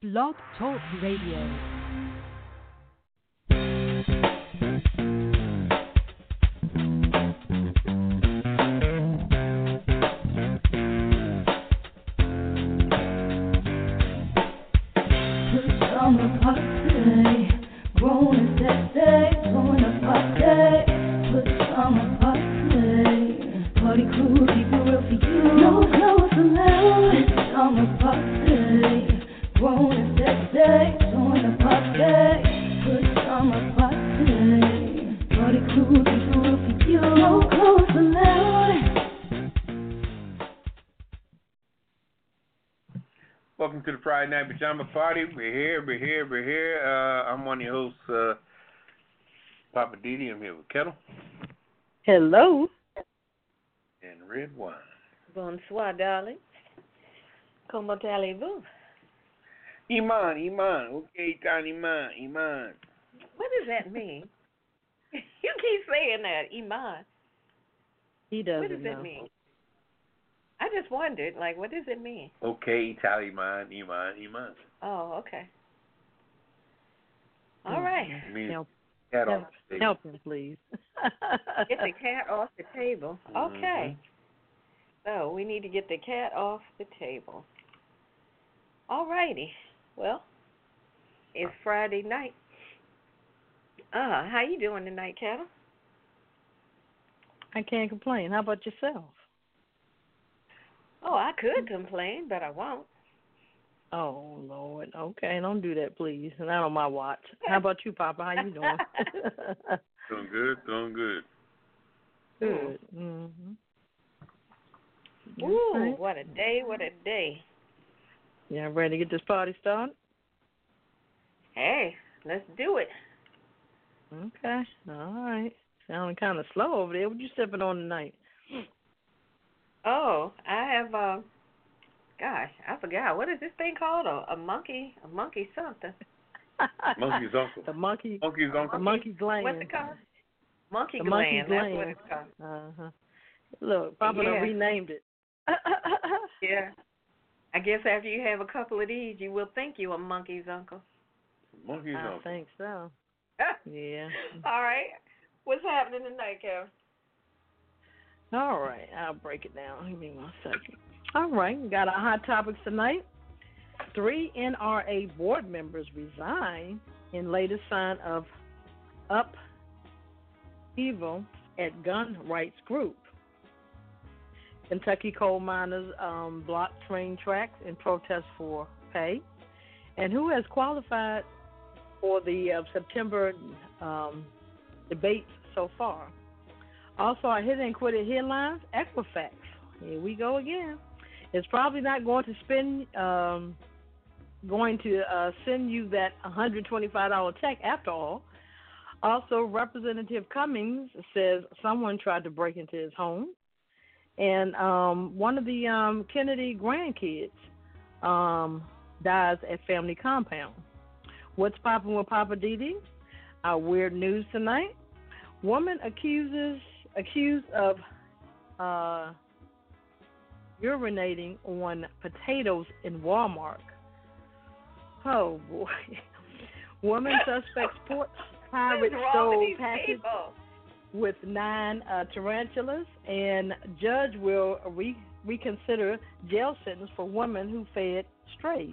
Blog Talk Radio. Friday Night Pajama Party. We're here, we're here, we're here. Uh, I'm one of your hosts, uh, Poppa DD. I'm here with Ketel Hello. and Redwine. Bonsoir, darling. Comment allez-vous? Iman, Iman. Okay, Tan Iman, Iman. What does that mean? you keep saying that, Iman. He doesn't does know. it mean? I just wondered, like, what does it mean? Okay, Tally Iman, Iman, Iman. Oh, okay. All Mm. right. It means Help, cat off the table. help him, please. Get the cat off the table. Okay. So we need to get the cat off the table. All righty. Well, it's Friday night. Uh, how you doing tonight, Ketel? I can't complain. How about yourself? Oh, I could complain, but I won't. Oh Lord. Okay, don't do that, please. Not on my watch. How about you, Papa? How you doing? Doing good, doing good. Good. Mhm. Ooh, Okay. what a day, what a day. Yeah, I'm ready to get this party started? Hey, let's do it. Okay. All right. Sounding kind of slow over there. What you sipping on tonight? Oh, I have uh gosh, I forgot. What is this thing called? A, a monkey a monkey something. Monkey's uncle. The monkey. Monkey's uncle. monkey gland. What's it called? Monkey The gland, monkey that's what it's called. Uh huh. Look, Papa Yeah. renamed it. Yeah. I guess after you have a couple of these you will think you a monkey's uncle. Monkey's I uncle. think so. Yeah. All right. What's happening tonight, Kevin? All right, I'll break it down. Give me one second. All right, got our hot topics tonight. Three NRA board members resign in latest sign of upheaval at gun rights group. Kentucky coal miners um, block train tracks in protest for pay. And who has qualified for the uh, September um, debates so far? Also, our hit and quit it headlines, Equifax. Here we go again. It's probably not going to spend, um, going to uh, send you that $125 check after all. Also, Representative Cummings says someone tried to break into his home, and um, one of the um, Kennedy grandkids um, dies at family compound. What's popping with Poppa DD? Our weird news tonight. Woman accuses accused of uh, urinating on potatoes in Walmart. Oh boy. Woman suspects port pirate stole package with nine uh, tarantulas, and judge will re- reconsider jail sentence for woman who fed strays.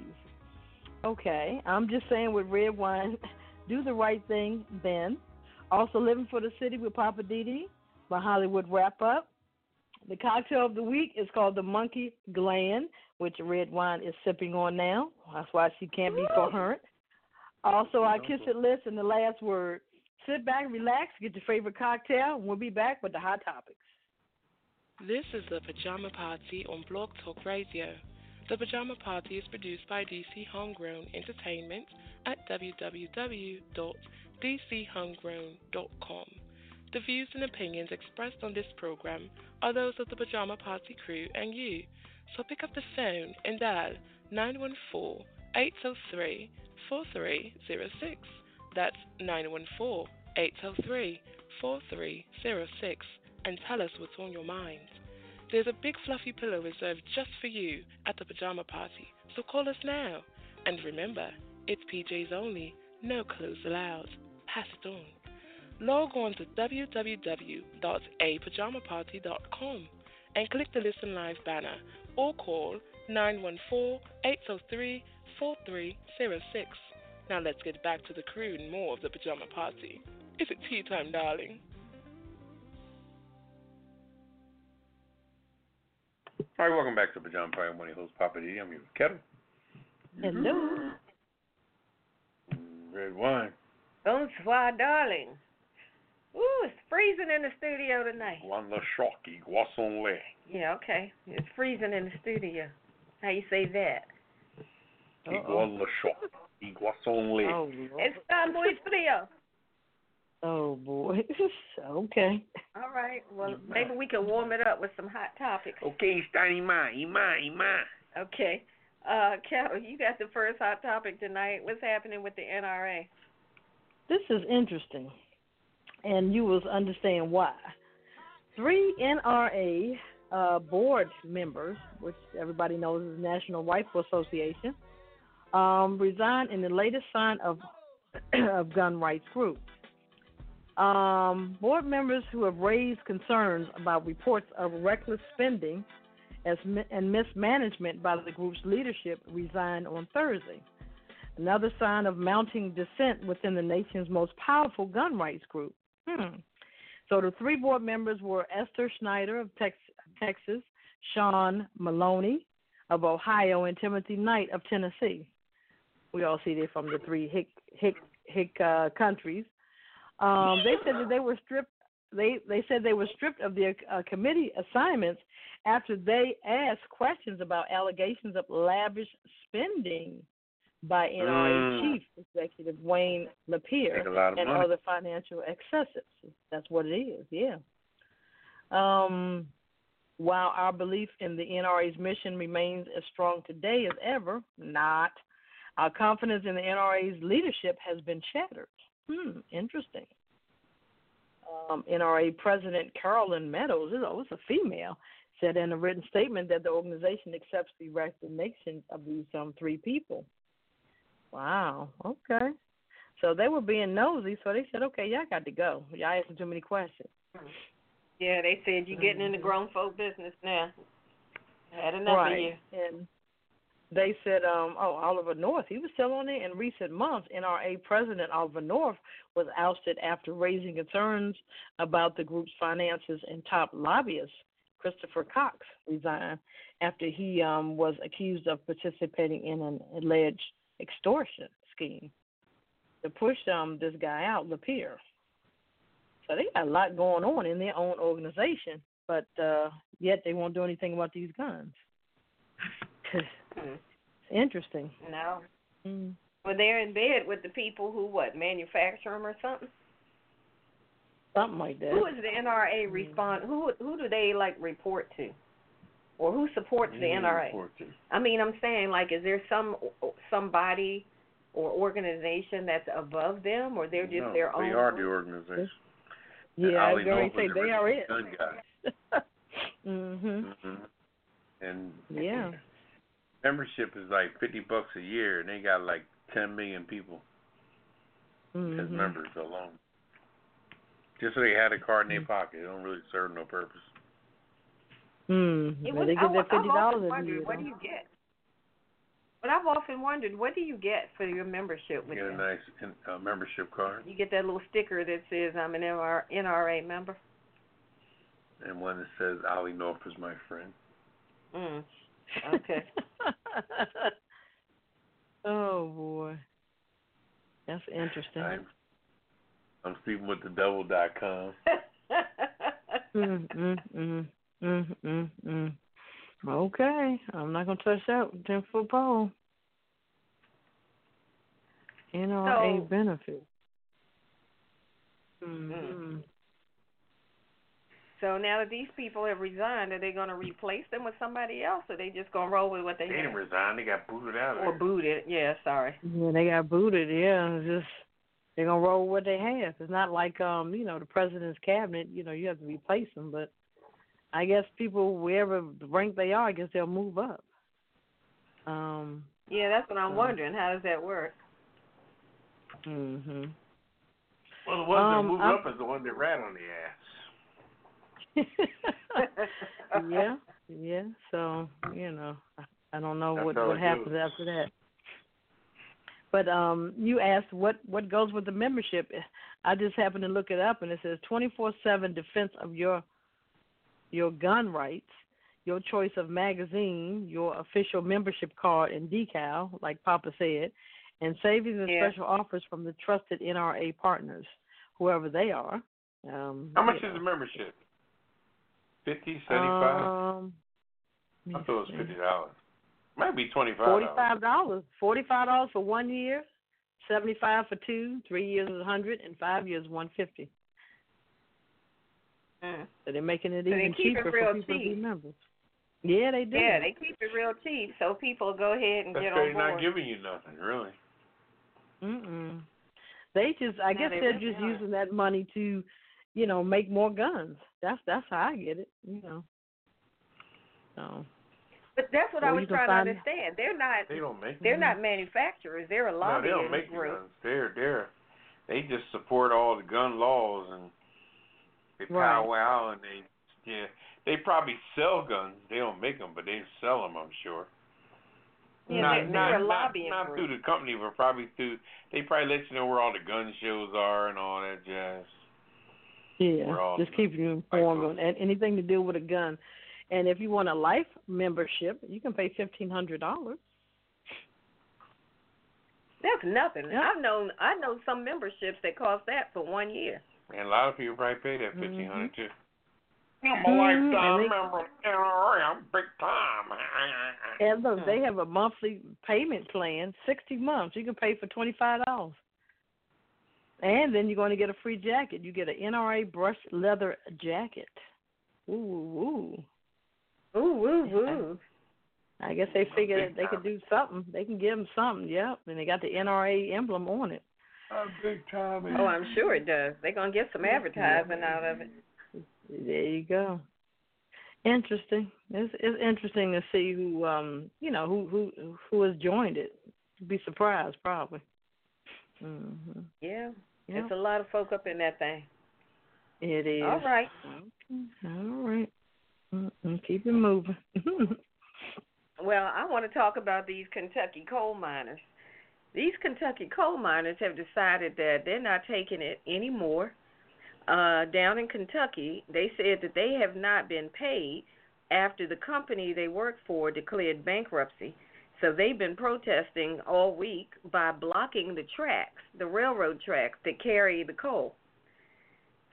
Okay, I'm just saying with Redwine, do the right thing, Ben. Also, living for the city with Poppa DD, my Hollywood wrap up. The cocktail of the week is called the Monkey Gland, which Redwine is sipping on now. That's why she can't be coherent. Also, our kiss it list and the last word. Sit back, relax, get your favorite cocktail, and we'll be back with the hot topics. This is the Pajama Party on Blog Talk Radio. The Pajama Party is produced by DC Homegrown Entertainment at www.dchomegrown.com. The views and opinions expressed on this program are those of the Pajama Party crew and you. So pick up the phone and dial 914 803 4306. That's 914 803 4306 and tell us what's on your mind. There's a big fluffy pillow reserved just for you at the pajama party, so call us now. And remember, it's PJs only, no clothes allowed. Pass it on. Log on to www.apajamaparty.com and click the Listen Live banner or call 914 803 4306. Now let's get back to the crew and more of the Pajama Party. Is it tea time, darling? All right, welcome back to Pajama Party. I'm one of your hosts, Papa D. I'm here with Ketel. Hello. Red wine. Bonsoir, darling. Ooh, it's freezing in the studio tonight. Juan Le Shocky, Boisson Le. Yeah, okay. It's freezing in the studio. How you say that? Igual Le Shock. Iguasson Le. Oh, Lord. It's está muy frío. oh boy. okay. All right. Well, maybe we can warm it up with some hot topics. Okay, está Ima, Ima, Ima. Okay. Uh, Carol, you got the first hot topic tonight. What's happening with the NRA? This is interesting, and you will understand why. Three NRA uh, board members, which everybody knows is the National Rifle Association, um, resigned in the latest sign of of gun rights groups. Um, board members who have raised concerns about reports of reckless spending as, and mismanagement by the group's leadership resigned on Thursday. Another sign of mounting dissent within the nation's most powerful gun rights group. Hmm. So the three board members were Esther Schneider of Tex- Texas, Sean Maloney of Ohio, and Timothy Knight of Tennessee. We all see they're from the three hick hick hick uh, countries. Um, they said that they were stripped. They they said they were stripped of their uh, committee assignments after they asked questions about allegations of lavish spending by NRA Mm. chief executive Wayne LaPierre Make a lot of and money. other financial excesses. That's what it is. Yeah. Um, while our belief in the NRA's mission remains as strong today as ever, not. Our confidence in the NRA's leadership has been shattered. Hmm, interesting. Um, NRA President Carolyn Meadows, oh, it's a female, said in a written statement that the organization accepts the resignation of these um, three people. Wow. Okay. So they were being nosy, so they said, "Okay, y'all got to go. Y'all asking too many questions." Yeah, they said you're getting in the grown folk business now. Had enough right. of you. And they said, um, oh, Oliver North, he was still on there. In recent months, NRA President Oliver North was ousted after raising concerns about the group's finances, and top lobbyist Christopher Cox resigned after he um, was accused of participating in an alleged extortion scheme to push um, this guy out, LaPierre. So they got a lot going on in their own organization, but uh, yet they won't do anything about these guns. Hmm. Interesting. No. Mm. Well, they're in bed with the people who what manufacture them or something. Something like that. Who is the NRA respond? Who who do they like report to, or who supports the NRA? I mean, I'm saying like, is there some somebody or organization that's above them, or they're just no, their own? They are the organization. yeah, I was going to say they are it. Gun guy. mhm. And Yeah. membership is like fifty bucks a year, and they got like ten million people as Mhm. members alone. Just so they had a card in their pocket, it don't really serve no purpose. Mm. It Well, was, they I, get their I've fifty often dollars wondered, what do you get? But I've often wondered, what do you get for your membership with you Get a them? nice uh, membership card You get that little sticker that says I'm an NRA member. and one that says Ollie North is my friend. Mm. Okay. oh boy, that's interesting. I'm I'm sleeping with the devil dot com. mm, mm, mm, mm, mm, mm. Okay, I'm not gonna touch that ten foot pole. NRA So- benefit. Mm-hmm. so now that these people have resigned, are they going to replace them with somebody else, or they just going to roll with what they They didn't have? resign, they got booted out of Or there. booted? Yeah, sorry. Yeah, they got booted. Yeah, just they're gonna roll with what they have. It's not like um, you know, the president's cabinet. You know, you have to replace them, but I guess people wherever the rank they are, I guess they'll move up. Um, Yeah, that's what I'm Mm. wondering. How does that work? Mhm. Well, the ones Um, that move I'm- up is the one that rat on the ass. yeah, yeah. So you know, I- I don't know That's what what happens goes. after that. But um, you asked what what goes with the membership. I just happened to look it up, and it says twenty four seven defense of your your gun rights, your choice of magazine, your official membership card and decal, like Papa said, and savings and Yeah. special offers from the trusted NRA partners, whoever they are. Um, How much you is the know. membership? Fifty, seventy-five. Um, I thought it was fifty dollars. Might be twenty-five. Forty-five dollars. Forty-five dollars for one year. Seventy-five for two. Three years is a hundred, and five years one fifty. Mm. So they're making it So even keep it cheaper real for people to be members. Yeah, they do. Yeah, they keep it real cheap, so people go ahead and That's get because on they're not giving you nothing, really. Mm-mm. They just, I No, guess they they're really just aren't. using that money to, you know, make more guns. That's that's how I get it. You know. So. But that's what I was trying to understand. They're not. They don't make. They're not manufacturers. They're a No, they don't make group. guns. They're they're they just support all the gun laws and they Right. powwow and they yeah they probably sell guns. They don't make them, but they sell them. I'm sure. Yeah, not, they're, not, they're a not, lobbying not group. through the company, but probably through. They probably let you know where all the gun shows are and all that jazz. Yeah, just keep you informed on an- anything to do with a gun. And if you want a life membership, you can pay fifteen hundred dollars. That's nothing. Yeah. I've known I know some memberships that cost that for one year. And a lot of people probably pay that fifteen hundred Mm-hmm. too. I'm a lifetime and they- member of NRA. I'm big time. And look, Hmm. they have a monthly payment plan, sixty months. You can pay for twenty five dollars. And then you're going to get a free jacket. You get an NRA brushed leather jacket. Ooh, ooh. Ooh, ooh, woo. I guess they figured they could do something. They can give them something. Yep, and they got the NRA emblem on it. I'm big time. Oh, I'm sure it does. They're gonna get some advertising out of it. There you go. Interesting. It's it's interesting to see who um you know who who who has joined it. You'd Be surprised probably. Mhm. Yeah. Yeah. There's a lot of folk up in that thing. It is. All right. Okay. All right. Mm-mm. Keep it moving. Well, I want to talk about these Kentucky coal miners. These Kentucky coal miners have decided that they're not taking it anymore. Uh, down in Kentucky, they said that they have not been paid after the company they work for declared bankruptcy. So they've been protesting all week by blocking the tracks, the railroad tracks that carry the coal.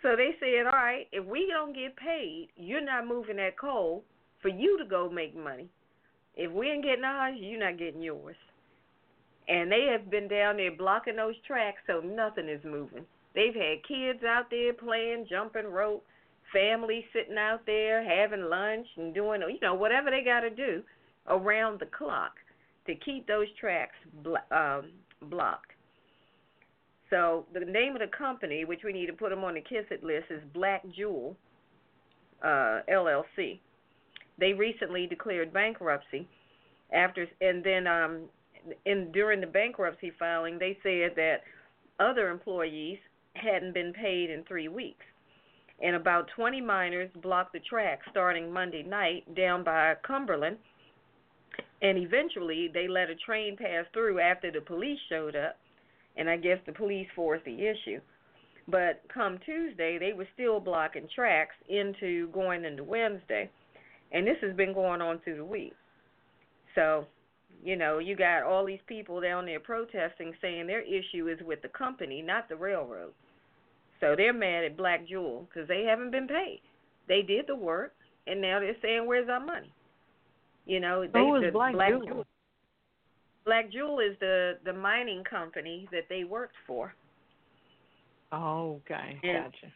So they said, all right, if we don't get paid, you're not moving that coal for you to go make money. If we ain't getting ours, you're not getting yours. And they have been down there blocking those tracks so nothing is moving. They've had kids out there playing, jumping rope, families sitting out there having lunch and doing, you know, whatever they got to do around the clock to keep those tracks blo- um, blocked. So the name of the company, which we need to put them on the kiss it list, is Black Jewel uh, LLC. They recently declared bankruptcy after, and then um, in during the bankruptcy filing, they said that other employees hadn't been paid in three weeks. And about 20 miners blocked the track starting Monday night down by Cumberland. And eventually, they let a train pass through after the police showed up. And I guess the police forced the issue. But come Tuesday, they were still blocking tracks into going into Wednesday. And this has been going on through the week. So, you know, you got all these people down there protesting saying their issue is with the company, not the railroad. So they're mad at Blackjewel because they haven't been paid. They did the work, and now they're saying, "Where's our money?" You know, they Who is the Blackjewel? Black Jewel is the the mining company that they worked for. Oh, okay, Yeah. gotcha.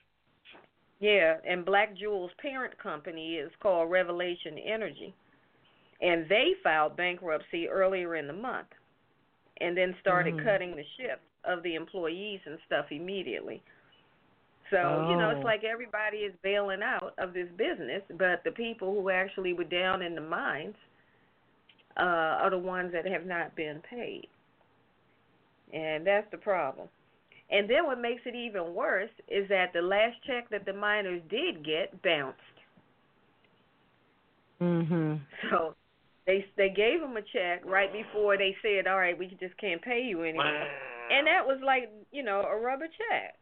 Yeah, and Blackjewel's parent company is called Revelation Energy. And they filed bankruptcy earlier in the month and then started Mhm. cutting the shifts of the employees and stuff immediately. So, you know, Oh. it's like everybody is bailing out of this business, but the people who actually were down in the mines uh, are the ones that have not been paid. And that's the problem. And then what makes it even worse is that the last check that the miners did get bounced. Mhm. So they they gave them a check right before they said, "All right, we just can't pay you anymore." Wow. And that was like, you know, a rubber check.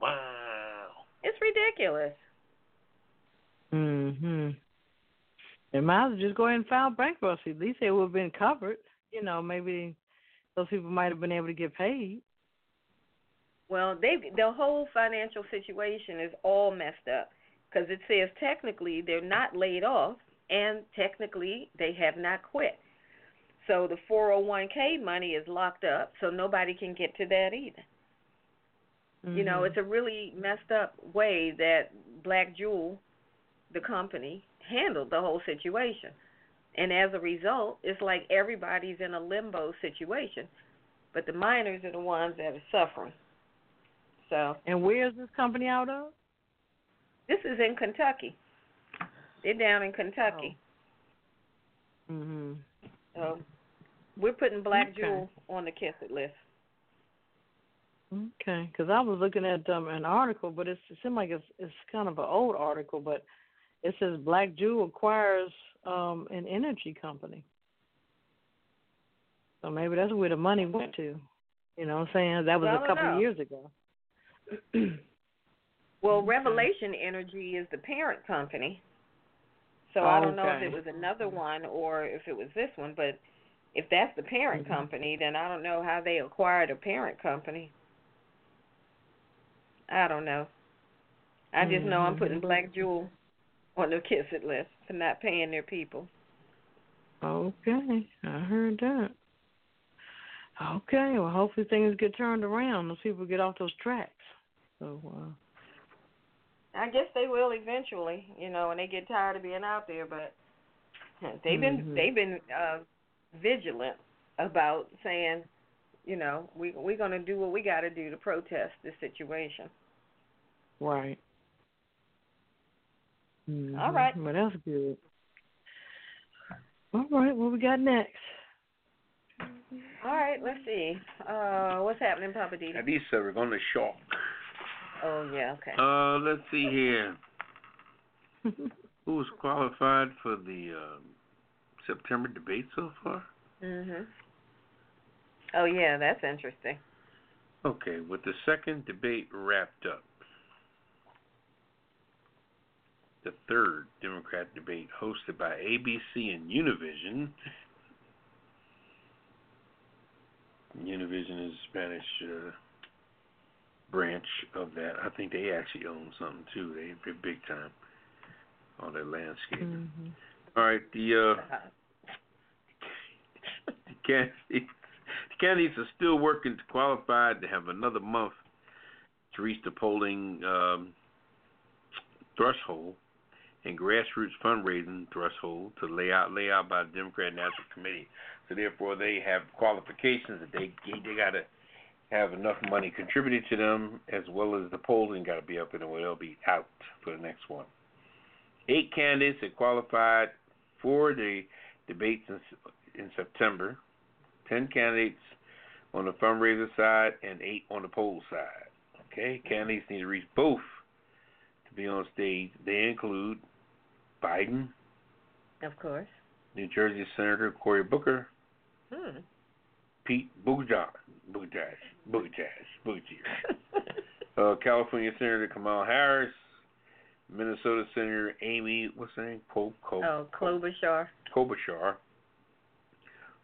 Wow. It's ridiculous. Mhm. They might as well just go ahead and file bankruptcy. At least they would have been covered. You know, maybe those people might have been able to get paid. Well, they the whole financial situation is all messed up because it says technically they're not laid off and technically they have not quit. So the 401k money is locked up, so nobody can get to that either. You know, Mhm. it's a really messed up way that Blackjewel, the company, handled the whole situation. And as a result, it's like everybody's in a limbo situation. But the miners are the ones that are suffering. So And where is this company out of? this is in Kentucky. They're down in Kentucky. Mhm. So we're putting Black Okay. Jewel on the kiss it list. Okay, because I was looking at um, an article, but it's, it seemed like it's it's kind of an old article, but it says Blackjewel acquires um, an energy company. So maybe that's where the money went to. You know what I'm saying? That was Well, a couple of years ago. Well. Revelation Energy is the parent company. So I don't know if it was another one or if it was this one, but if that's the parent Mhm. company, then I don't know how they acquired a parent company. I don't know. I just know I'm putting Mhm. Blackjewel on the kiss it list for not paying their people. Okay, I heard that. Okay, well, hopefully things get turned around. Those people get off those tracks. So, uh, I guess they will eventually, you know, when they get tired of being out there. But they've been Mhm. they've been uh, vigilant about saying, you know, we we're gonna do what we got to do to protest this situation. right. Mhm. All right. Well, that's good. All right, what we got next? All right, let's see. Uh, what's happening, Papa Now Didi? these are going to shock. Oh yeah, okay. Uh, let's see here. Who's qualified for the um, September debate so far? Mhm. Oh yeah, that's interesting. Okay, with the second debate wrapped up, the third Democrat debate hosted by ABC and Univision. Univision is Spanish uh, branch of that. I think they actually own something too. They, they're big time on their landscaping. Mhm. All right, the uh, the candidates, the candidates are still working to qualify to have another month to reach the polling um, threshold and grassroots fundraising threshold to lay out lay out by the Democrat National Committee. So therefore, they have qualifications that they they got to have enough money contributed to them, as well as the polling got to be up and they'll be out for the next one. Eight candidates have qualified for the debates in, in September. Ten candidates on the fundraiser side and eight on the poll side. Okay, candidates need to reach both to be on stage. They include Biden, Of course. New Jersey Senator Cory Booker, Hmm. Pete Buttigieg, Buttigieg, Buttigieg, Buttigieg, uh, California Senator Kamala Harris, Minnesota Senator Amy, what's her name? Col- Col- Oh, Klobuchar. Klobuchar,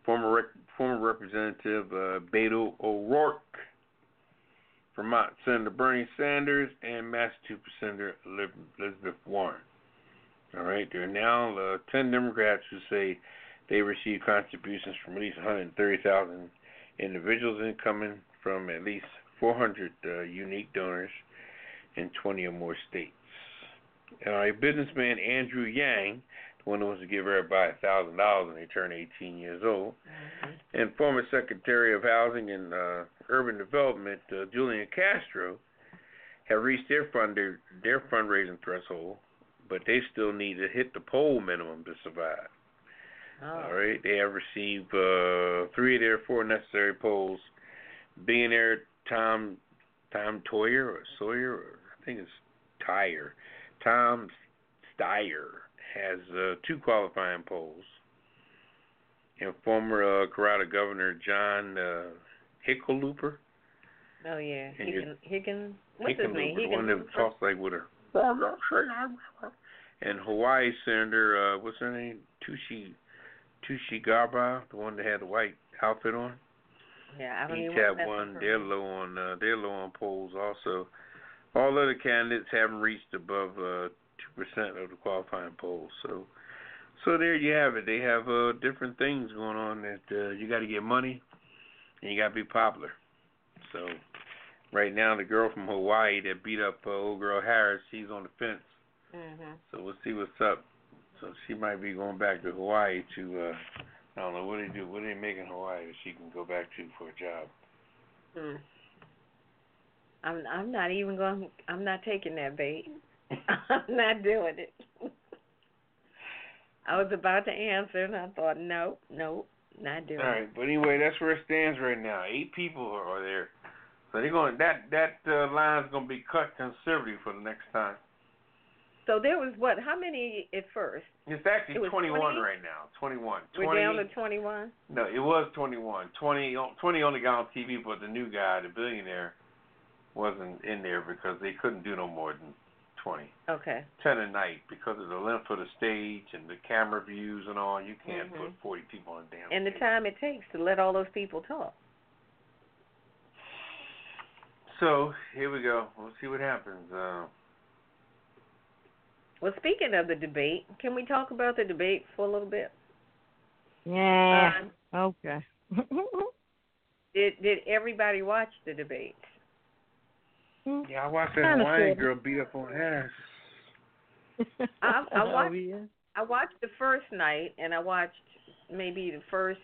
former rec- former Representative uh, Beto O'Rourke, Vermont Senator Bernie Sanders, and Massachusetts Senator Elizabeth Warren. All right, there are now uh, 10 Democrats who say they receive contributions from at least 130,000 individuals incoming from at least 400 uh, unique donors in 20 or more states. Right, businessman Andrew Yang the one who wants to give everybody a thousand dollars when they turn 18 years old. And former Secretary of Housing and uh, Urban Development uh, Julian Castro have reached their funder their fundraising threshold, but they still need to hit the poll minimum to survive. Oh. All right, they have received uh, three of their four necessary polls. Billionaire Tom Tom Toyer or Sawyer, or I think it's Tyre. Tom Steyer has uh, two qualifying polls. And former uh, Colorado Governor John uh, Hickenlooper. Oh yeah, And you- Higgin, Higgin. What's his name? Hickenlooper, the one that Higginlooper? talks like with her. And Hawaii Senator, uh, what's her name? Tushi Tushi Garba, the one that had the white outfit on. Yeah, I don't Each have one. They're low on uh, they're low on polls also. All other candidates haven't reached above uh two percent of the qualifying polls. So so there you have it. They have uh different things going on that uh you gotta get money and you gotta be popular. So right now the girl from Hawaii that beat up uh, old girl Harris, she's on the fence. Mhm. So we'll see what's up. So she might be going back to Hawaii to uh I don't know what do they do, what do they make in Hawaii that she can go back to for a job. Hmm. I'm I'm not even going. I'm not taking that bait. I'm not doing it. I was about to answer and I thought, nope, nope, not doing it. All right, but anyway, that's where it stands right now. Eight people are, are there, so they're going. That that uh, line's going to be cut considerably for the next time. So there was what? How many at first? It's actually It was 21 20? right now. 21. We're down to twenty-one. No, it was 21. 20, 20 only got on TV, but the new guy, the billionaire, wasn't in there because they couldn't do no more than 20. Okay. 10 a night because of the length of the stage and the camera views and all. You can't Mhm. put 40 people on a damn. And the time it takes to let all those people talk. So here we go. We'll see what happens. Uh, Well, speaking of the debate, can we talk about the debate for a little bit? Yeah. Um, Okay. did did everybody watch the debate? yeah, I watched that Kinda Hawaiian sorta. girl beat up on Harris. I- I Oh, watched- yeah. I watched the first night and I watched maybe the first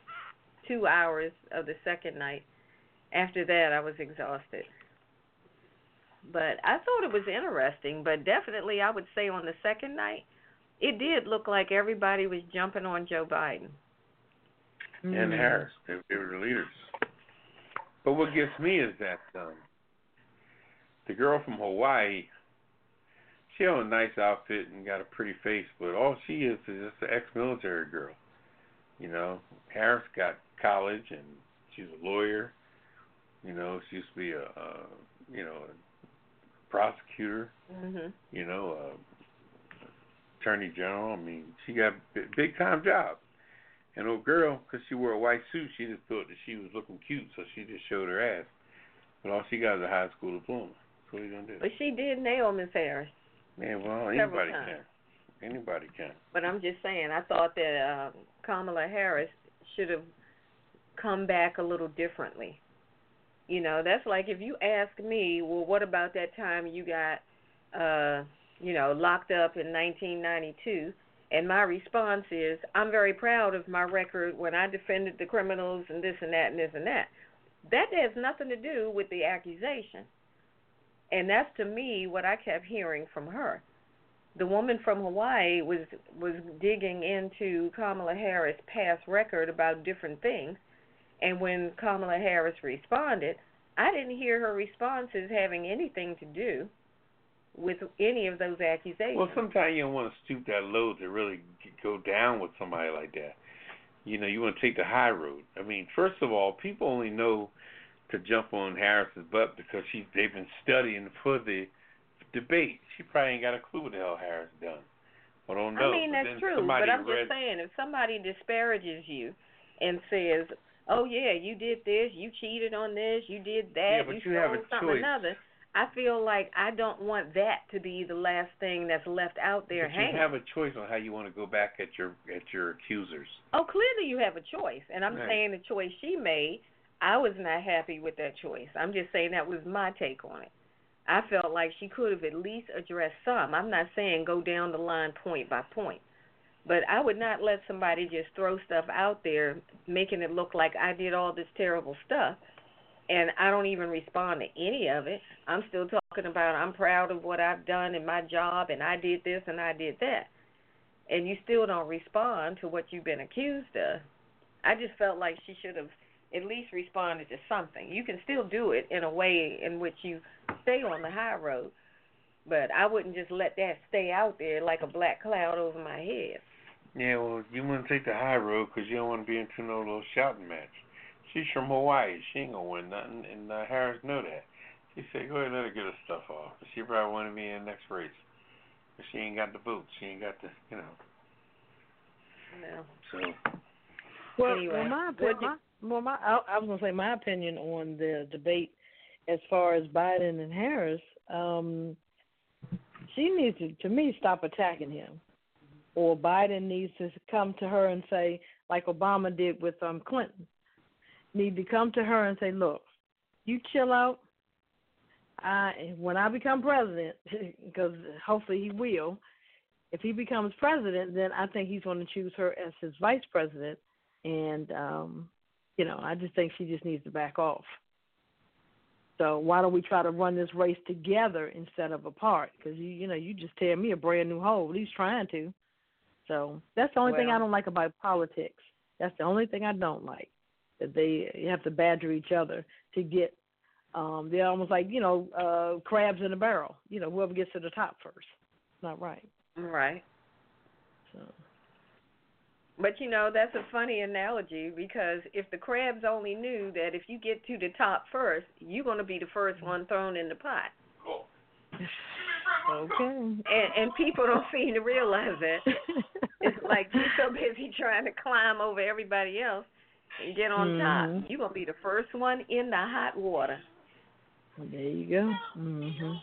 two hours of the second night. After that, I was exhausted. But I thought it was interesting, but definitely I would say on the second night, it did look like everybody was jumping on Joe Biden. and Mm. Harris. They, they were the leaders. But what gets me is that um, the girl from Hawaii, she had a nice outfit and got a pretty face, but all she is is just an ex-military girl. You know, Harris got college and she's a lawyer. You know, she used to be a, a you know, a prosecutor. Mhm. You know, uh, attorney general. I mean, she got a big time job. And old girl, because she wore a white suit, she just thought that she was looking cute, so she just showed her ass. But all she got is a high school diploma. So what are you gonna do? But she did nail Miss Harris. Man, well, anybody times. can. Anybody can. But I'm just saying, I thought that um, Kamala Harris should have come back a little differently. You know, that's like if you ask me, well, what about that time you got, uh, you know, locked up in 1992? And my response is, I'm very proud of my record when I defended the criminals and this and that and this and that. That has nothing to do with the accusation. And that's to me what I kept hearing from her the woman from Hawaii was was digging into Kamala Harris' past record about different things, and when Kamala Harris responded, I didn't hear her responses having anything to do with any of those accusations. Well, sometimes you don't want to stoop that low to really go down with somebody like that. You know, you want to take the high road. I mean, first of all, people only know to jump on Harris's butt because she they've been studying for the debate. She probably ain't got a clue what the hell Harris done. I don't know. I mean but that's true, but I'm read, just saying if somebody disparages you and says, "Oh yeah, you did this, you cheated on this, you did that, Yeah, but you you have a something choice. another," I feel like I don't want that to be the last thing that's left out there but hanging. you have a choice on how you want to go back at your at your accusers. Oh, clearly you have a choice, and I'm Right. saying the choice she made, I was not happy with that choice. I'm just saying that was my take on it. I felt like she could have at least addressed some. I'm not saying go down the line point by point, but I would not let somebody just throw stuff out there, making it look like I did all this terrible stuff, and I don't even respond to any of it. I'm still talking about I'm proud of what I've done in my job, and I did this and I did that. and you still don't respond to what you've been accused of. I just felt like she should have at least responded to something. You can still do it in a way in which you stay on the high road, but I wouldn't just let that stay out there like a black cloud over my head. Yeah, well, you want to take the high road because you don't want to be into no little shouting match. She's from Hawaii. She ain't gonna win nothing, and uh, Harris know that. She said, "Go ahead, and let her get her stuff off." But she probably want to be in the next race. But she ain't got the boots. She ain't got the, you know. No. So Well, Anyway, well, my, opinion, you- my well, my I, I was gonna say my opinion on the debate as far as Biden and Harris. Um, she needs to, to me, stop attacking him, or Biden needs to come to her and say, like Obama did with um Clinton, need to come to her and say, look, you chill out. I when I become president, because hopefully he will. If he becomes president, then I think he's going to choose her as his vice president and um you know i just think she just needs to back off so why don't we try to run this race together instead of apart because you you know you just tear me a brand new hole he's trying to so that's the only thing i don't like about politics. That's the only thing i don't like that they have to badger each other to get um they're almost like you know uh crabs in a barrel. You know whoever gets to the top first. It's not right. Right. so. But you know, that's a funny analogy because if the crabs only knew that if you get to the top first, you're going to be the first one thrown in the pot. okay And and people don't seem to realize that. It's like you're so busy trying to climb over everybody else and get on Mhm. top. You're going to be the first one in the hot water. There you go. Mhm.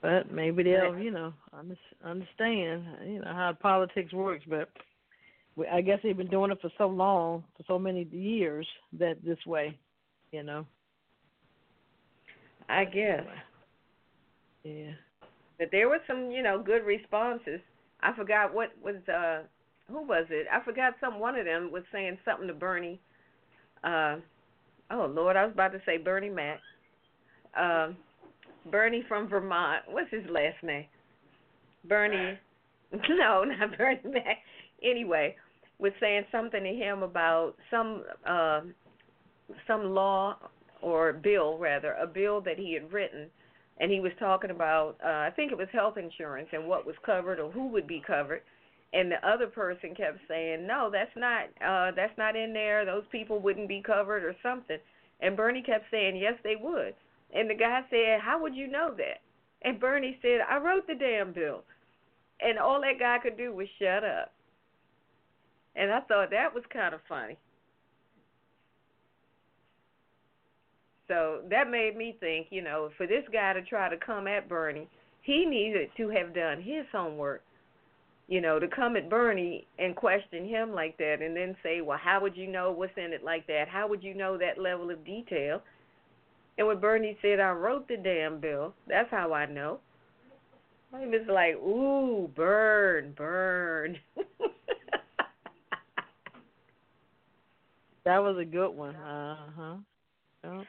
But maybe they'll, you know, understand, you know, how politics works. But we, I guess they've been doing it for so long, for so many years, that this way, you know. I guess. Yeah. But there were some, you know, good responses. I forgot what was uh who was it? I forgot some one of them was saying something to Bernie. Uh oh Lord, I was about to say Bernie Mac. Um Bernie from Vermont. What's his last name? Bernie No, not Bernie Mac. Anyway, was saying something to him about some uh, some law or bill rather, a bill that he had written and he was talking about uh I think it was health insurance and what was covered or who would be covered. And the other person kept saying no that's not uh that's not in there. Those people wouldn't be covered or something. And Bernie kept saying yes they would. And the guy said how would you know that? And Bernie said I wrote the damn bill. And all that guy could do was shut up. And I thought that was kind of funny So that made me think, you know, for this guy to try to come at Bernie, he needed to have done his homework. You know, to come at Bernie and question him like that and then say, well, how would you know what's in it like that? How would you know that level of detail? And when Bernie said, I wrote the damn bill, that's how I know. I was like, ooh, burn, burn. That was a good one. Uh huh. Yep.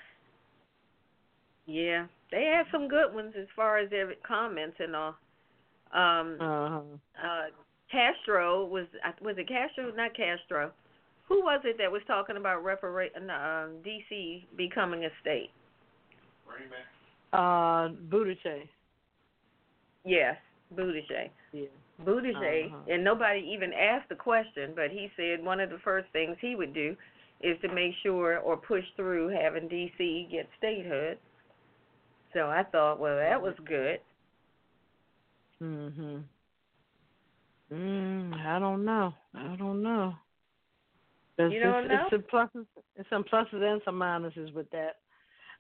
Yeah, they had some good ones as far as their comments and all. Um, Uh-huh. uh Castro was was it Castro not Castro who was it that was talking about repara- um DC becoming a state Uh, Buttigieg. yes Buttigieg Yeah. Buttigieg Uh-huh. and nobody even asked the question but he said one of the first things he would do is to make sure or push through having DC get statehood so I thought well that was good Mhm. Mm, I don't know. I don't know. There's, You don't it's, know? It's some pluses, it's some pluses and some minuses with that.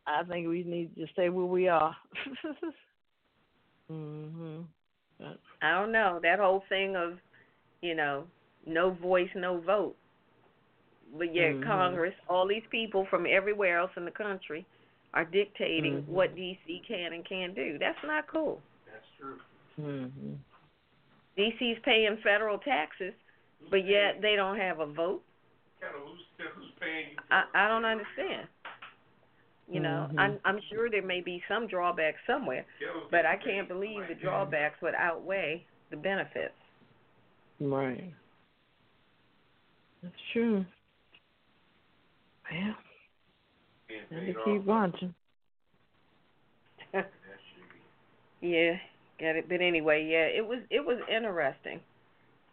I think we need to stay where we are. mhm. But, I don't know that whole thing of, you know, no voice, no vote. But yet Mhm. Congress, all these people from everywhere else in the country, are dictating Mhm. what DC can and can't do. That's not cool. That's true. Mhm. DC's paying federal taxes, but yet they don't have a vote. Kind of who's who's I I don't understand. You know, Mhm. I'm I'm sure there may be some drawbacks somewhere, but I can't believe the drawbacks would outweigh the benefits. Right. That's true. Yeah. Got to keep watching. yeah, got it. But anyway, yeah, it was it was interesting.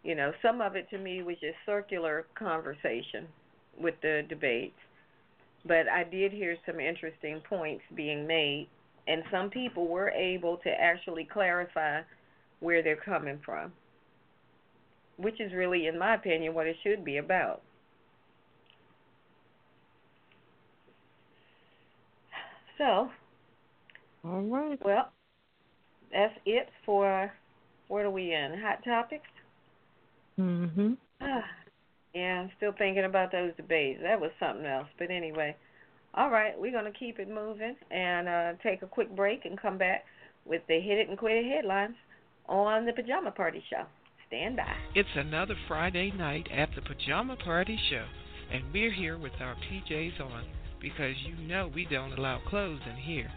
You know, some of it to me was just circular conversation with the debates, but I did hear some interesting points being made, and some people were able to actually clarify where they're coming from, which is really, in my opinion, what it should be about. So, all right. Well, that's it for what are we in? Hot topics. Mhm. yeah, I'm still thinking about those debates. That was something else. But anyway, all right, we're gonna keep it moving and uh, take a quick break and come back with the hit it and quit it headlines on the Pajama Party Show. Stand by. It's another Friday night at the Pajama Party Show, and we're here with our PJs on because you know we don't allow clothes in here.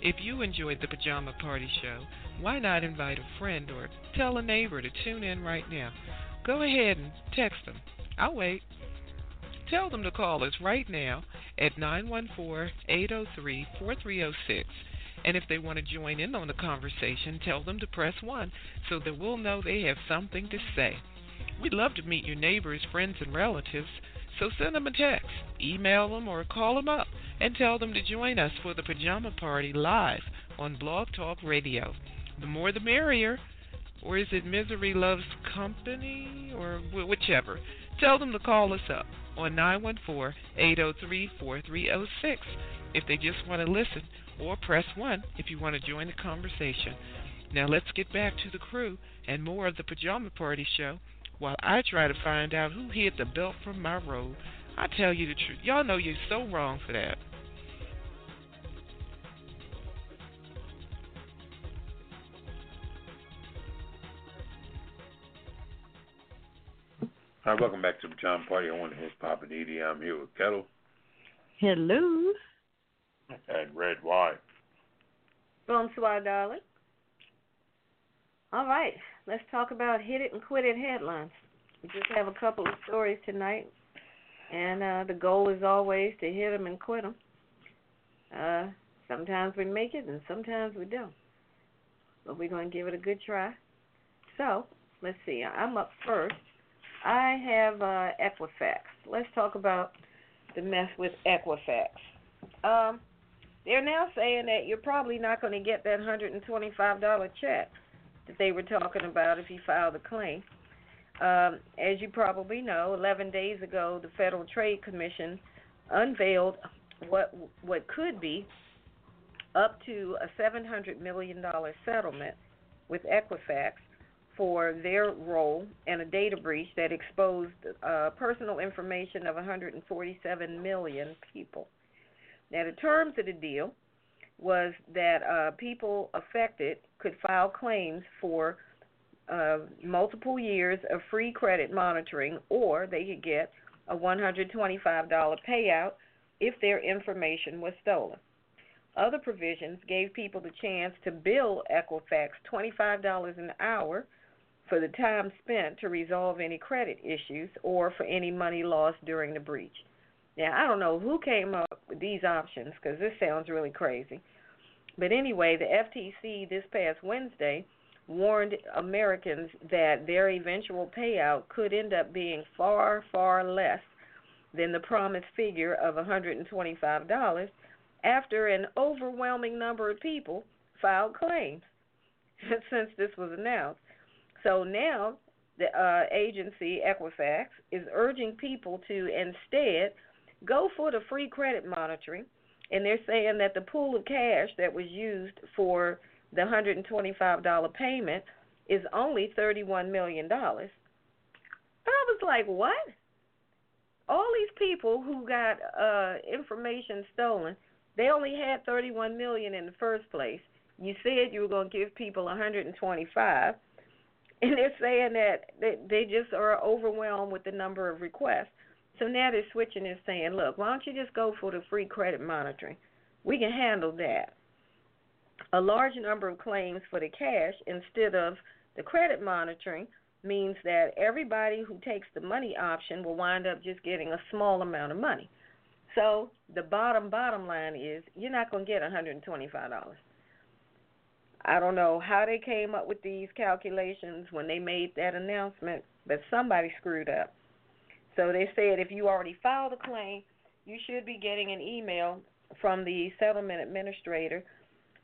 If you enjoyed the Pajama Party Show, why not invite a friend or tell a neighbor to tune in right now? Go ahead and text them. I'll wait. Tell them to call us right now at 914 803 4306. And if they want to join in on the conversation, tell them to press 1 so that we'll know they have something to say. We'd love to meet your neighbors, friends, and relatives. So send them a text, email them, or call them up and tell them to join us for the Pajama Party live on BlogTalkRadio. The more the merrier. Or is it Misery Loves Company? Or whichever. Tell them to call us up on 914 803 4306 if they just want to listen, or press 1 if you want to join the conversation. Now let's get back to the crew and more of the Pajama Party show while I try to find out who hid the belt from my robe. I tell you the truth. Y'all know you're so wrong for that. Hi, welcome back to the Pajama Party. I want to host Poppa DD. I'm here with Ketel. Hello. And Redwine. Bonsoir, darling. All right, let's talk about hit it and quit it headlines. We just have a couple of stories tonight, and uh, the goal is always to hit them and quit them. Uh, sometimes we make it, and sometimes we don't. But we're going to give it a good try. So, let's see. I'm up first. I have uh, Equifax. Let's talk about the mess with Equifax. Um, they're now saying that you're probably not going to get that $125 check that they were talking about if you filed a claim. Um, as you probably know, 11 days ago, the Federal Trade Commission unveiled what what could be up to a 700 million dollar settlement with Equifax for their role in a data breach that exposed uh, personal information of 147 million people. Now, the terms of the deal was that uh, people affected could file claims for uh, multiple years of free credit monitoring, or they could get a $125 payout if their information was stolen. Other provisions gave people the chance to bill Equifax $25 an hour for the time spent to resolve any credit issues or for any money lost during the breach. Now, I don't know who came up with these options because this sounds really crazy. But anyway, the FTC this past Wednesday warned Americans that their eventual payout could end up being far, far less than the promised figure of $125 after an overwhelming number of people filed claims since this was announced. So now the uh, agency, Equifax, is urging people to instead go for the free credit monitoring, and they're saying that the pool of cash that was used for the $125 payment is only $31 million. I was like, what? All these people who got uh information stolen, they only had 31 million in the first place. You said you were going to give people 125 and they're saying that they, they just are overwhelmed with the number of requests. So now they're switching and saying, look, why don't you just go for the free credit monitoring? We can handle that. A large number of claims for the cash instead of the credit monitoring means that everybody who takes the money option will wind up just getting a small amount of money. So the bottom bottom line is you're not going to get $125. I don't know how they came up with these calculations when they made that announcement, but somebody screwed up. So they said if you already filed a claim, you should be getting an email from the settlement administrator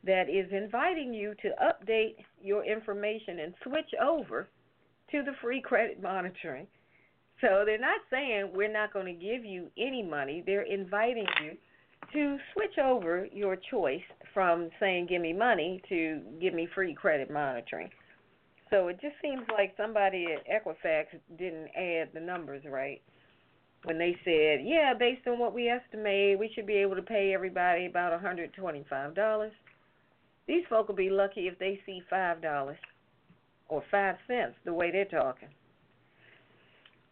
that is inviting you to update your information and switch over to the free credit monitoring. So they're not saying we're not going to give you any money. They're inviting you to switch over your choice from saying give me money to give me free credit monitoring. So it just seems like somebody at Equifax didn't add the numbers right when they said, yeah, based on what we estimate, we should be able to pay everybody about $125. These folk will be lucky if they see $5 or 5 cents the way they're talking.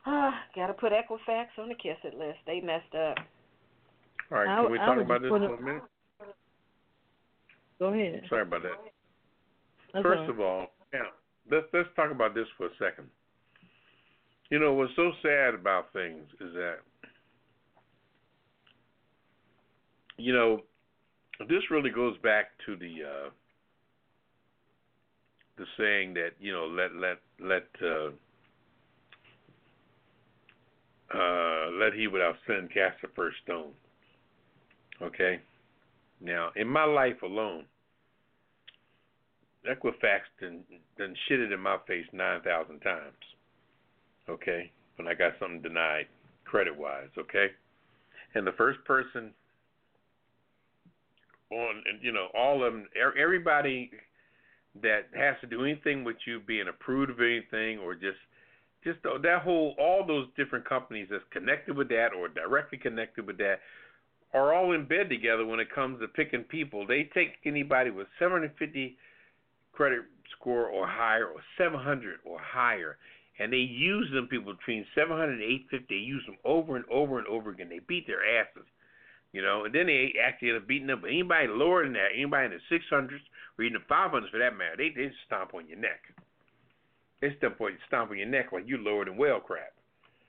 Ah, got to put Equifax on the kiss it list. They messed up. All right, I- can we I talk about this for it- a minute? Go ahead. Sorry about that. That's First all right. of all, yeah, let's let's talk about this for a second. You know what's so sad about things is that you know this really goes back to the uh the saying that you know let let let uh uh let he without sin cast the first stone. Okay? Now, in my life alone, Equifax done, done shitted in my face 9,000 times. Okay? When I got something denied, credit wise, okay? And the first person on, and you know, all of them, er- everybody that has to do anything with you being approved of anything or just just that whole all those different companies that's connected with that or directly connected with that are all in bed together when it comes to picking people. They take anybody with 750 credit score or higher or 700 or higher and they use them people between 700 and 850 they use them over and over and over again they beat their asses you know and then they actually end up beating them but anybody lower than that anybody in the 600s or even the 500s for that matter they they stomp on your neck they stomp on stomp on your neck like you're lower than whale crap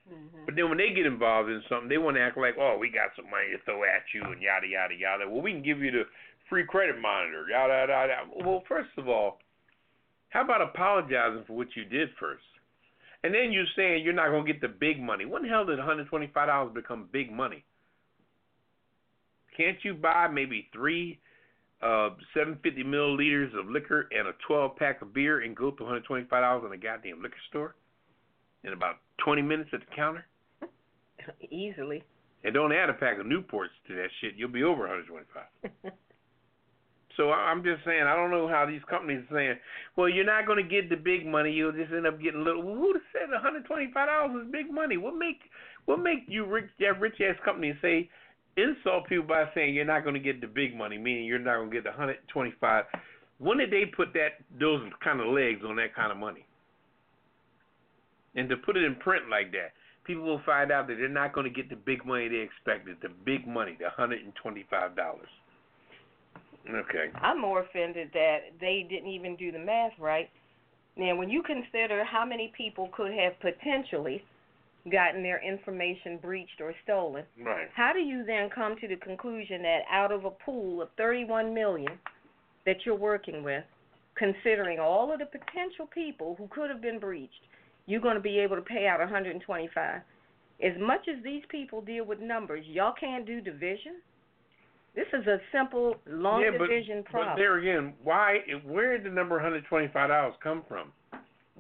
Mm-hmm. but then when they get involved in something, they want to act like, oh, we got some money to throw at you and yada yada yada. Well, we can give you the free credit monitor, yada yada. yada. Well, first of all, how about apologizing for what you did first? And then you're saying you're not going to get the big money. When the hell did $125 become big money? Can't you buy maybe three uh, 750 milliliters of liquor and a 12 pack of beer and go to $125 in a goddamn liquor store in about 20 minutes at the counter? Easily. And don't add a pack of Newports to that shit. You'll be over 125. So I'm just saying, I don't know how these companies are saying, well, you're not going to get the big money. You'll just end up getting little. Well, who said 125 dollars is big money? What make what make you rich that rich ass company say insult people by saying you're not going to get the big money, meaning you're not going to get the 125? When did they put that those kind of legs on that kind of money? And to put it in print like that, people will find out that they're not going to get the big money they expected, the big money, the $125. Okay. I'm more offended that they didn't even do the math right. Now, when you consider how many people could have potentially gotten their information breached or stolen, Right. how do you then come to the conclusion that out of a pool of 31 million that you're working with, considering all of the potential people who could have been breached, you're going to be able to pay out 125? As much as these people deal with numbers, y'all can't do division. This is a simple long yeah, but, division but problem. there again, why? Where did the number $125 come from?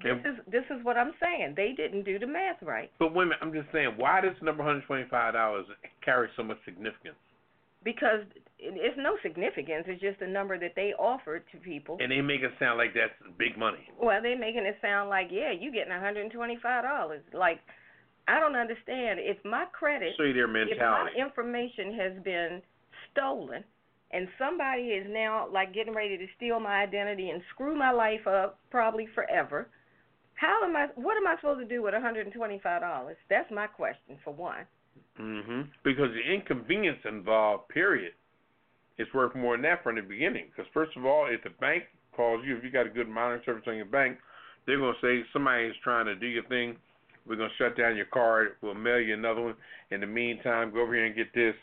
This And- is this is what I'm saying. They didn't do the math right But women, I'm just saying, why does the number $125 carry so much significance? because it's no significance. It's just a number that they offered to people. And they make it sound like that's big money. Well, they're making it sound like yeah, you're getting 125 dollars. Like I don't understand. If my credit, you their if my information has been stolen, and somebody is now like getting ready to steal my identity and screw my life up probably forever. How am I? What am I supposed to do with $125? That's my question for one. hmm Because the inconvenience involved, period, is worth more than that from the beginning. Because first of all, if the bank calls you, if you got a good monitoring service on your bank, they're gonna say somebody's trying to do your thing. We're gonna shut down your card. We'll mail you another one. In the meantime, go over here and get this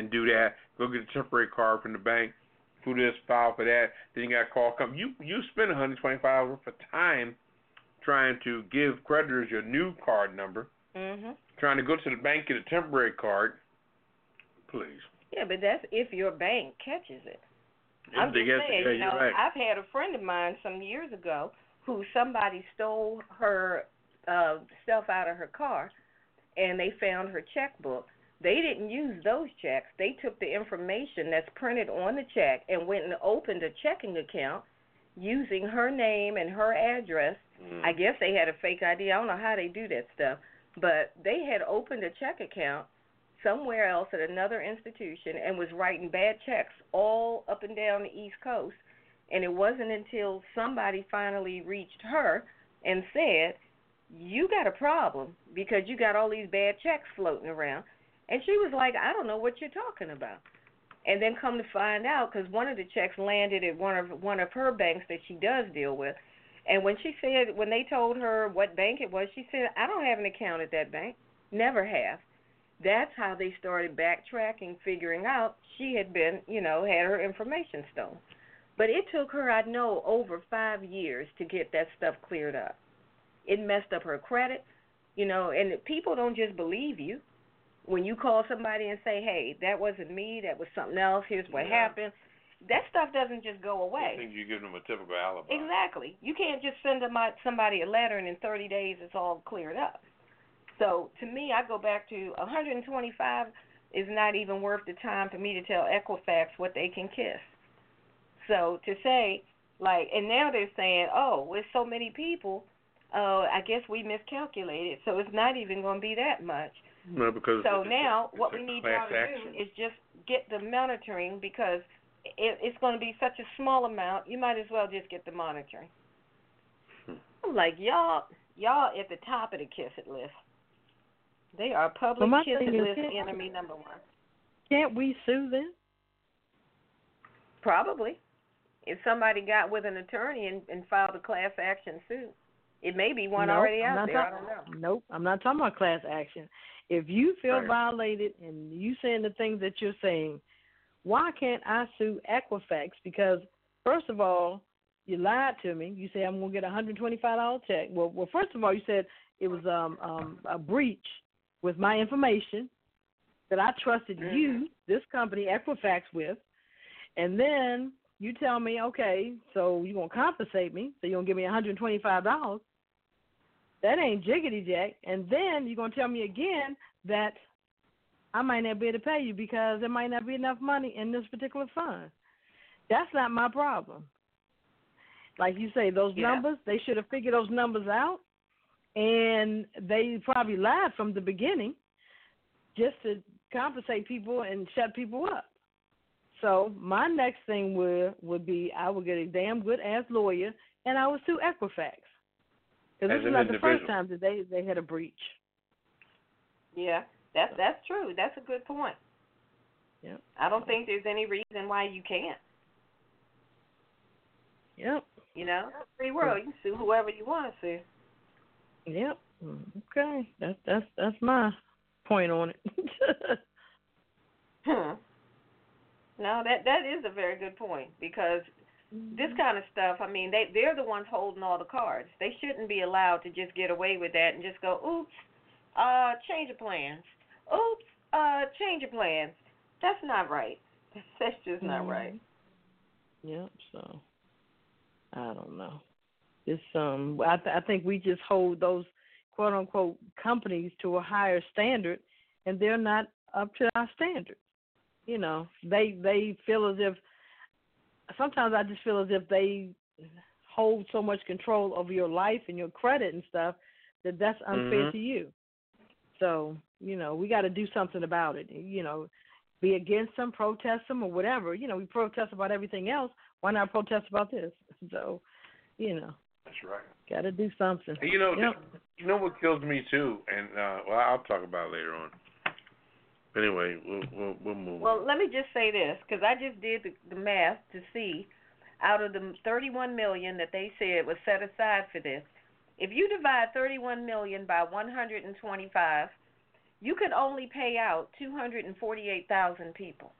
and do that. Go get a temporary card from the bank. Do this, file for that. Then you got a call come. You you spend 125 dollars for time trying to give creditors your new card number. Mm-hmm. Trying to go to the bank get a temporary card. Please. Yeah, but that's if your bank catches it. I'm If just saying, yeah, you know, right. I've had a friend of mine some years ago who somebody stole her uh stuff out of her car and they found her checkbook. They didn't use those checks. They took the information that's printed on the check and went and opened a checking account using her name and her address. Mm. I guess they had a fake ID. I don't know how they do that stuff, but they had opened a check account somewhere else at another institution and was writing bad checks all up and down the East Coast. And it wasn't until somebody finally reached her and said, "You got a problem because you got all these bad checks floating around." And she was like, "I don't know what you're talking about." And then come to find out, because one of the checks landed at one of one of her banks that she does deal with, and when she said when they told her what bank it was, she said, "I don't have an account at that bank, never have." That's how they started backtracking, figuring out she had been, you know, had her information stolen. But it took her, I know, over five years to get that stuff cleared up. It messed up her credit, you know, and people don't just believe you. When you call somebody and say, "Hey, that wasn't me, that was something else. Here's what Yeah. happened," that stuff doesn't just go away. I think you give them a typical alibi. Exactly. You can't just send them out, somebody a letter and in 30 days it's all cleared up. So to me, I go back to 125 is not even worth the time for me to tell Equifax what they can kiss. So to say like, and now they're saying, oh, with so many people, uh, I guess we miscalculated, so it's not even going to be that much. No, because So it's a- now, it's what we need class y'all to action. do is just get the monitoring because it, it's going to be such a small amount. You might as well just get the monitoring. Hmm. I'm like y'all, y'all at the top of the kiss it list. They are public Well, my kiss it is- list enemy number one. Can't we sue them? Probably, if somebody got with an attorney and, and filed a class action suit, it may be one Nope, already I'm out not there. I don't know. Nope, I'm not talking about class action. If you feel Right. violated and you saying the things that you're saying, why can't I sue Equifax? Because first of all, you lied to me. You said I'm gonna get a hundred twenty five dollar check. Well well first of all you said it was um um a breach with my information that I trusted Mm-hmm. you, this company, Equifax with, and then you tell me, okay, so you're gonna compensate me, so you're gonna give me a $125. That ain't jiggity jack. And then you're gonna tell me again that I might not be able to pay you because there might not be enough money in this particular fund. That's not my problem. Like you say, those Yeah. numbers, they should have figured those numbers out, and they probably lied from the beginning just to compensate people and shut people up. So my next thing would would be I would get a damn good ass lawyer and I would sue Equifax because this is an not the first time that they they had a breach. Yeah, that's that's true. That's a good point. Yep. I don't think there's any reason why you can't. Yep. You know, free world. You can sue whoever you want to sue. Yep. Okay. That's that's that's my point on it. Hmm. No, that that is a very good point because this kind of stuff. I mean, they they're the ones holding all the cards. They shouldn't be allowed to just get away with that and just go, oops, uh, change of plans. Oops, uh, change of plans. That's not right. That's just not right. Yep. So I don't know. It's um. I th- I think we just hold those quote unquote companies to a higher standard, and they're not up to our standards. You know, they they feel as if sometimes I just feel as if they hold so much control over your life and your credit and stuff that that's unfair Mhm. to you. So you know, we got to do something about it. You know, be against them, protest them, or whatever. You know, we protest about everything else. Why not protest about this? So, you know, That's right. got to do something. You know, Yep. you know what kills me too, and uh, well, I'll talk about it later on. Anyway, we'll we'll, we'll move. Well, on. let me just say this because I just did the, the math to see out of the 31 million that they said was set aside for this, If you divide 31 million by 125, you can only pay out 248,000 people.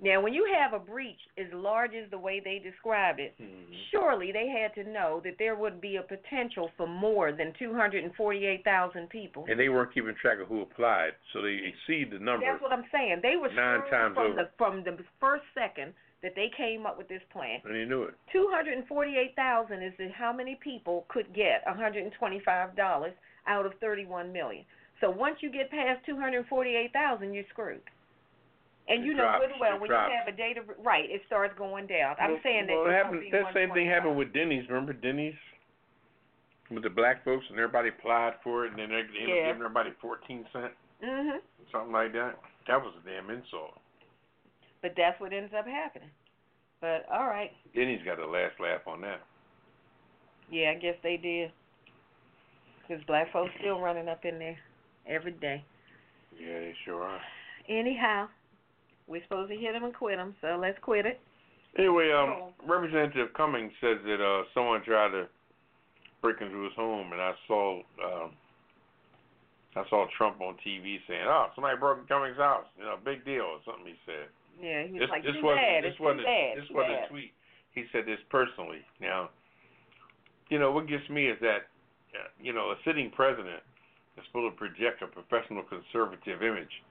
Now, when you have a breach as large as the way they describe it, Mhm. surely they had to know that there would be a potential for more than 248,000 people. And they weren't keeping track of who applied, so they exceed the number. That's what I'm saying. They were Nine times from over. the from the first second that they came up with this plan. and they knew it. 248,000 is the, how many people could get $125 out of 31 million. So once you get past 248,000, you're screwed. And It you know drops, good well when drops. you have a data right, it starts going down. I'm well, saying that well, it it happened, that same thing happened with Denny's. Remember Denny's with the black folks, and everybody applied for it, and then they ended up giving everybody fourteen cent, Mhm. something like that. That was a damn insult. But that's what ends up happening. But all right. Denny's got the last laugh on that. Yeah, I guess they did. Cuz black folks still running up in there every day. Yeah, they sure are. Anyhow, we're supposed to hit 'em and quit 'em, so let's quit it. Anyway, um, Representative Cummings says that uh, someone tried to break into his home, and I saw um, I saw Trump on TV saying, "Oh, somebody broke into Cummings' house. You know, big deal," or something he said. Yeah, he was This, like, this wasn't bad, this it's wasn't bad, this wasn't bad. a tweet. He said this personally. Now, you know what gets me is that uh, you know a sitting president is supposed to project a professional conservative image.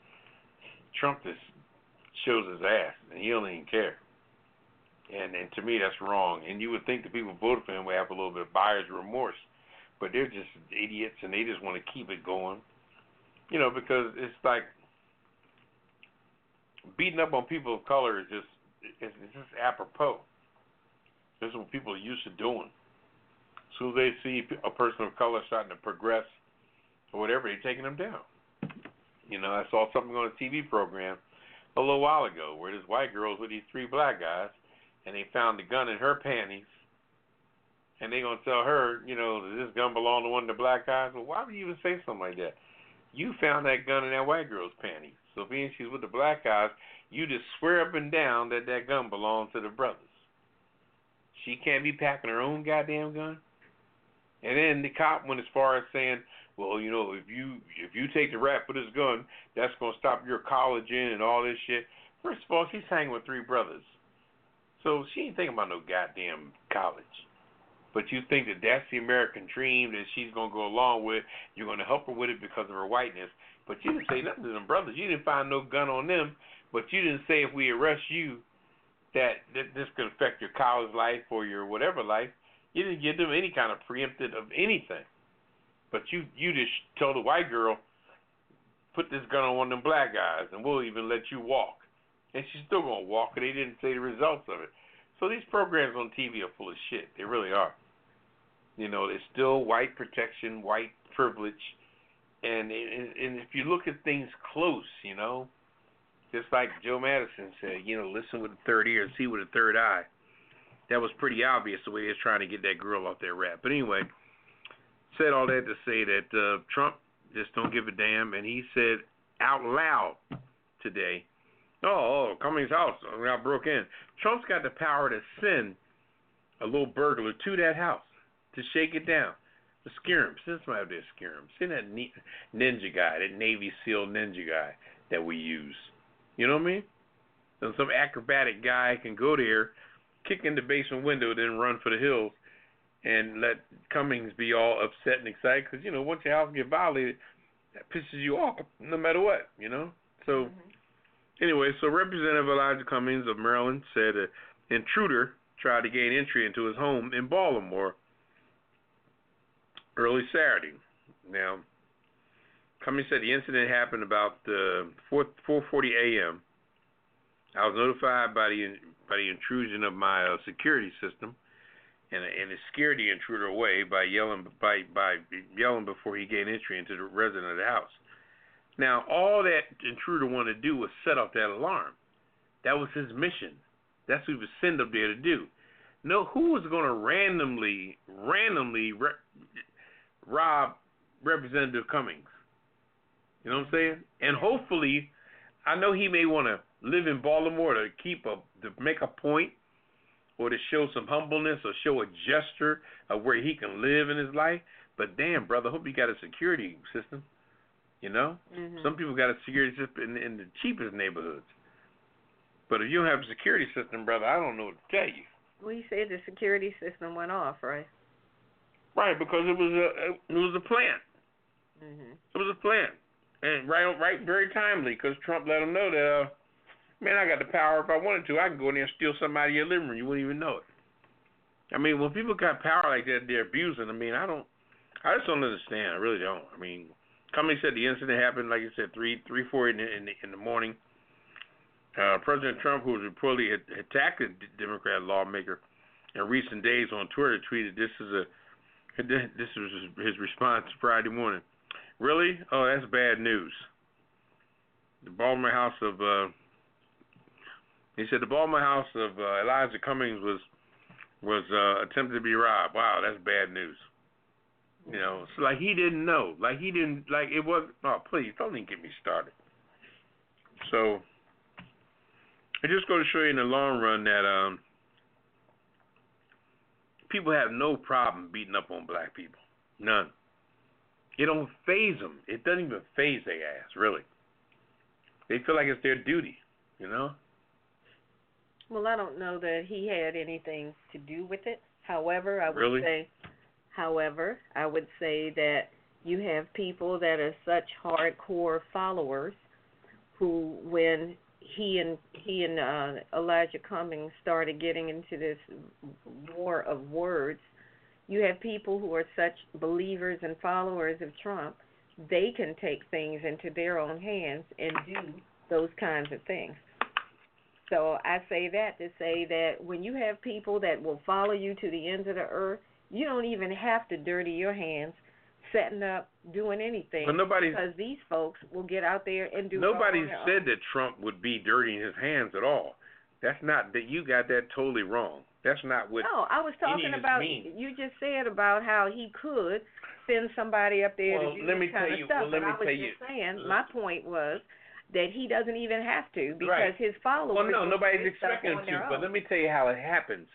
Trump just shows his ass, and he don't even care. And and to me that's wrong. And you would think the people voted for him would have a little bit of buyer's remorse, but they're just idiots, and they just want to keep it going. You know, because it's like beating up on people of color is just it's, it's just apropos. This is what people are used to doing. As soon they see a person of color starting to progress or whatever, they're taking them down. You know, I saw something on a TV program a little while ago where this white girl was with these three black guys, and they found the gun in her panties, and they gonna tell her, you know, does this gun belong to one of the black guys? Well, why would you even say something like that? You found that gun in that white girl's panties. So being she's with the black guys, you just swear up and down that that gun belongs to the brothers. She can't be packing her own goddamn gun. And then the cop went as far as saying, "Well, you know, if you if you take the rap for this gun, that's gonna stop your college in and all this shit." First of all, she's hanging with three brothers, so she ain't thinking about no goddamn college. But you think that that's the American dream that she's gonna go along with? You're gonna help her with it because of her whiteness. But you didn't say nothing to them brothers. You didn't find no gun on them. But you didn't say if we arrest you, that, that this could affect your college life or your whatever life. You didn't give them any kind of preempted of anything. But you you just told the white girl, put this gun on one of them black guys, and we'll even let you walk. And she's still gonna walk, and they didn't say the results of it. So these programs on TV are full of shit. They really are. You know, it's still white protection, white privilege, and and, and if you look at things close, you know, just like Joe Madison said, you know, listen with the third ear see with the third eye. That was pretty obvious the way he was trying to get that girl off that rap. But anyway, said all that to say that uh, Trump just don't give a damn, and he said out loud today, "Oh, oh Cummings' house I broke in." Trump's got the power to send a little burglar to that house to shake it down, to scare him. Send somebody out there to scare him. Send that ninja guy, that Navy SEAL ninja guy that we use. You know what I mean? Then some acrobatic guy can go there, kick in the basement window, then run for the hills, and let Cummings be all upset and excited because you know once your house get violated, that pisses you off no matter what. You know. So anyway, so Representative Elijah Cummings of Maryland said an intruder tried to gain entry into his home in Baltimore early Saturday. Now, Cummings said the incident happened about uh, 4 4:40 a.m. I was notified by the by the intrusion of my uh, security system, and and it scared the intruder away by yelling by by yelling before he gained entry into the resident of the house. Now, all that intruder wanted to do was set off that alarm. That was his mission. That's what he was sent up there to do. No, who was going to randomly randomly re- rob Representative Cummings? You know what I'm saying? And hopefully, I know he may want to live in Baltimore to keep a to make a point or to show some humbleness or show a gesture of where he can live in his life. But damn, brother, hope you got a security system. You know, Mhm. some people got a security system in, in the cheapest neighborhoods. But if you don't have a security system, brother, I don't know what to tell you. Well, you said the security system went off, right? Right, because it was a it was a plan. Mhm. It was a plan, and right, right, very timely because Trump let them know that, uh, man, I got the power. If I wanted to, I can go in there and steal out of your living room. You wouldn't even know it. I mean, when people got power like that, they're abusing. I mean, I don't, I just don't understand. I really don't. I mean, company said the incident happened, like you said, three, three, four in the in the, in the morning. Uh, President Trump, who was reportedly attacked a Democrat lawmaker in recent days on Twitter, tweeted, "This is a, this was his response Friday morning." Really? Oh, that's bad news. The Baltimore House of uh he said the Baltimore House of uh, Elijah Cummings was was uh attempted to be robbed. Wow, that's bad news. You know, it's like he didn't know. Like he didn't like it was oh please don't even get me started. So I just go to show you in the long run that um people have no problem beating up on black people. None. It don't phase them. It doesn't even phase their ass, really. They feel like it's their duty, you know. Well, I don't know that he had anything to do with it. However, I would Really? say, however, I would say that you have people that are such hardcore followers who, when he and he and uh, Elijah Cummings started getting into this war of words, you have people who are such believers and followers of Trump, they can take things into their own hands and do those kinds of things. So I say that to say that when you have people that will follow you to the ends of the earth, you don't even have to dirty your hands setting up, doing anything. But nobody's because these folks will get out there and do. nobody said that Trump would be dirtying his hands at all. That's not that you got that totally wrong. That's not what No, I was talking any of this about. You just said about how he could send somebody up there Well, to do let me tell you- well, let but me I was tell you- saying, my point was that he doesn't even have to because Right. his followers. Well, no, nobody's expecting him to. But own. let me tell you how it happens.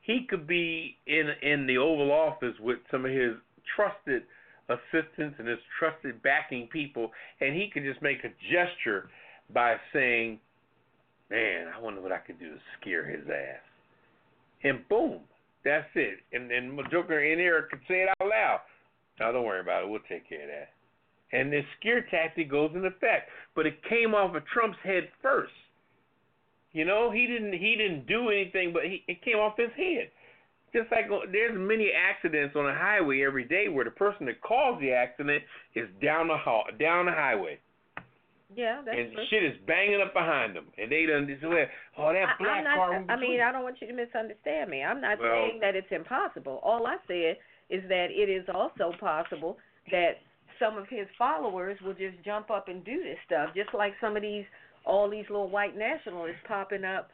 He could be in in the Oval Office with some of his trusted assistants and his trusted backing people, and he could just make a gesture by saying, "Man, I wonder what I could do to scare his ass," and boom, that's it. And and Joker in there could say it out loud. Now, don't worry about it. We'll take care of that. And this scare tactic goes in effect, but it came off of Trump's head first. You know, he didn't he didn't do anything, but he, it came off his head. Just like there's many accidents on a highway every day where the person that caused the accident is down the hall, down the highway, yeah, that's and true. shit is banging up behind them, and they done this way. Oh, that I- black I'm not, car. I mean. I don't want you to misunderstand me. I'm not Well- saying that it's impossible. All I said is that it is also possible that some of his followers will just jump up and do this stuff, just like some of these, all these little white nationalists popping up,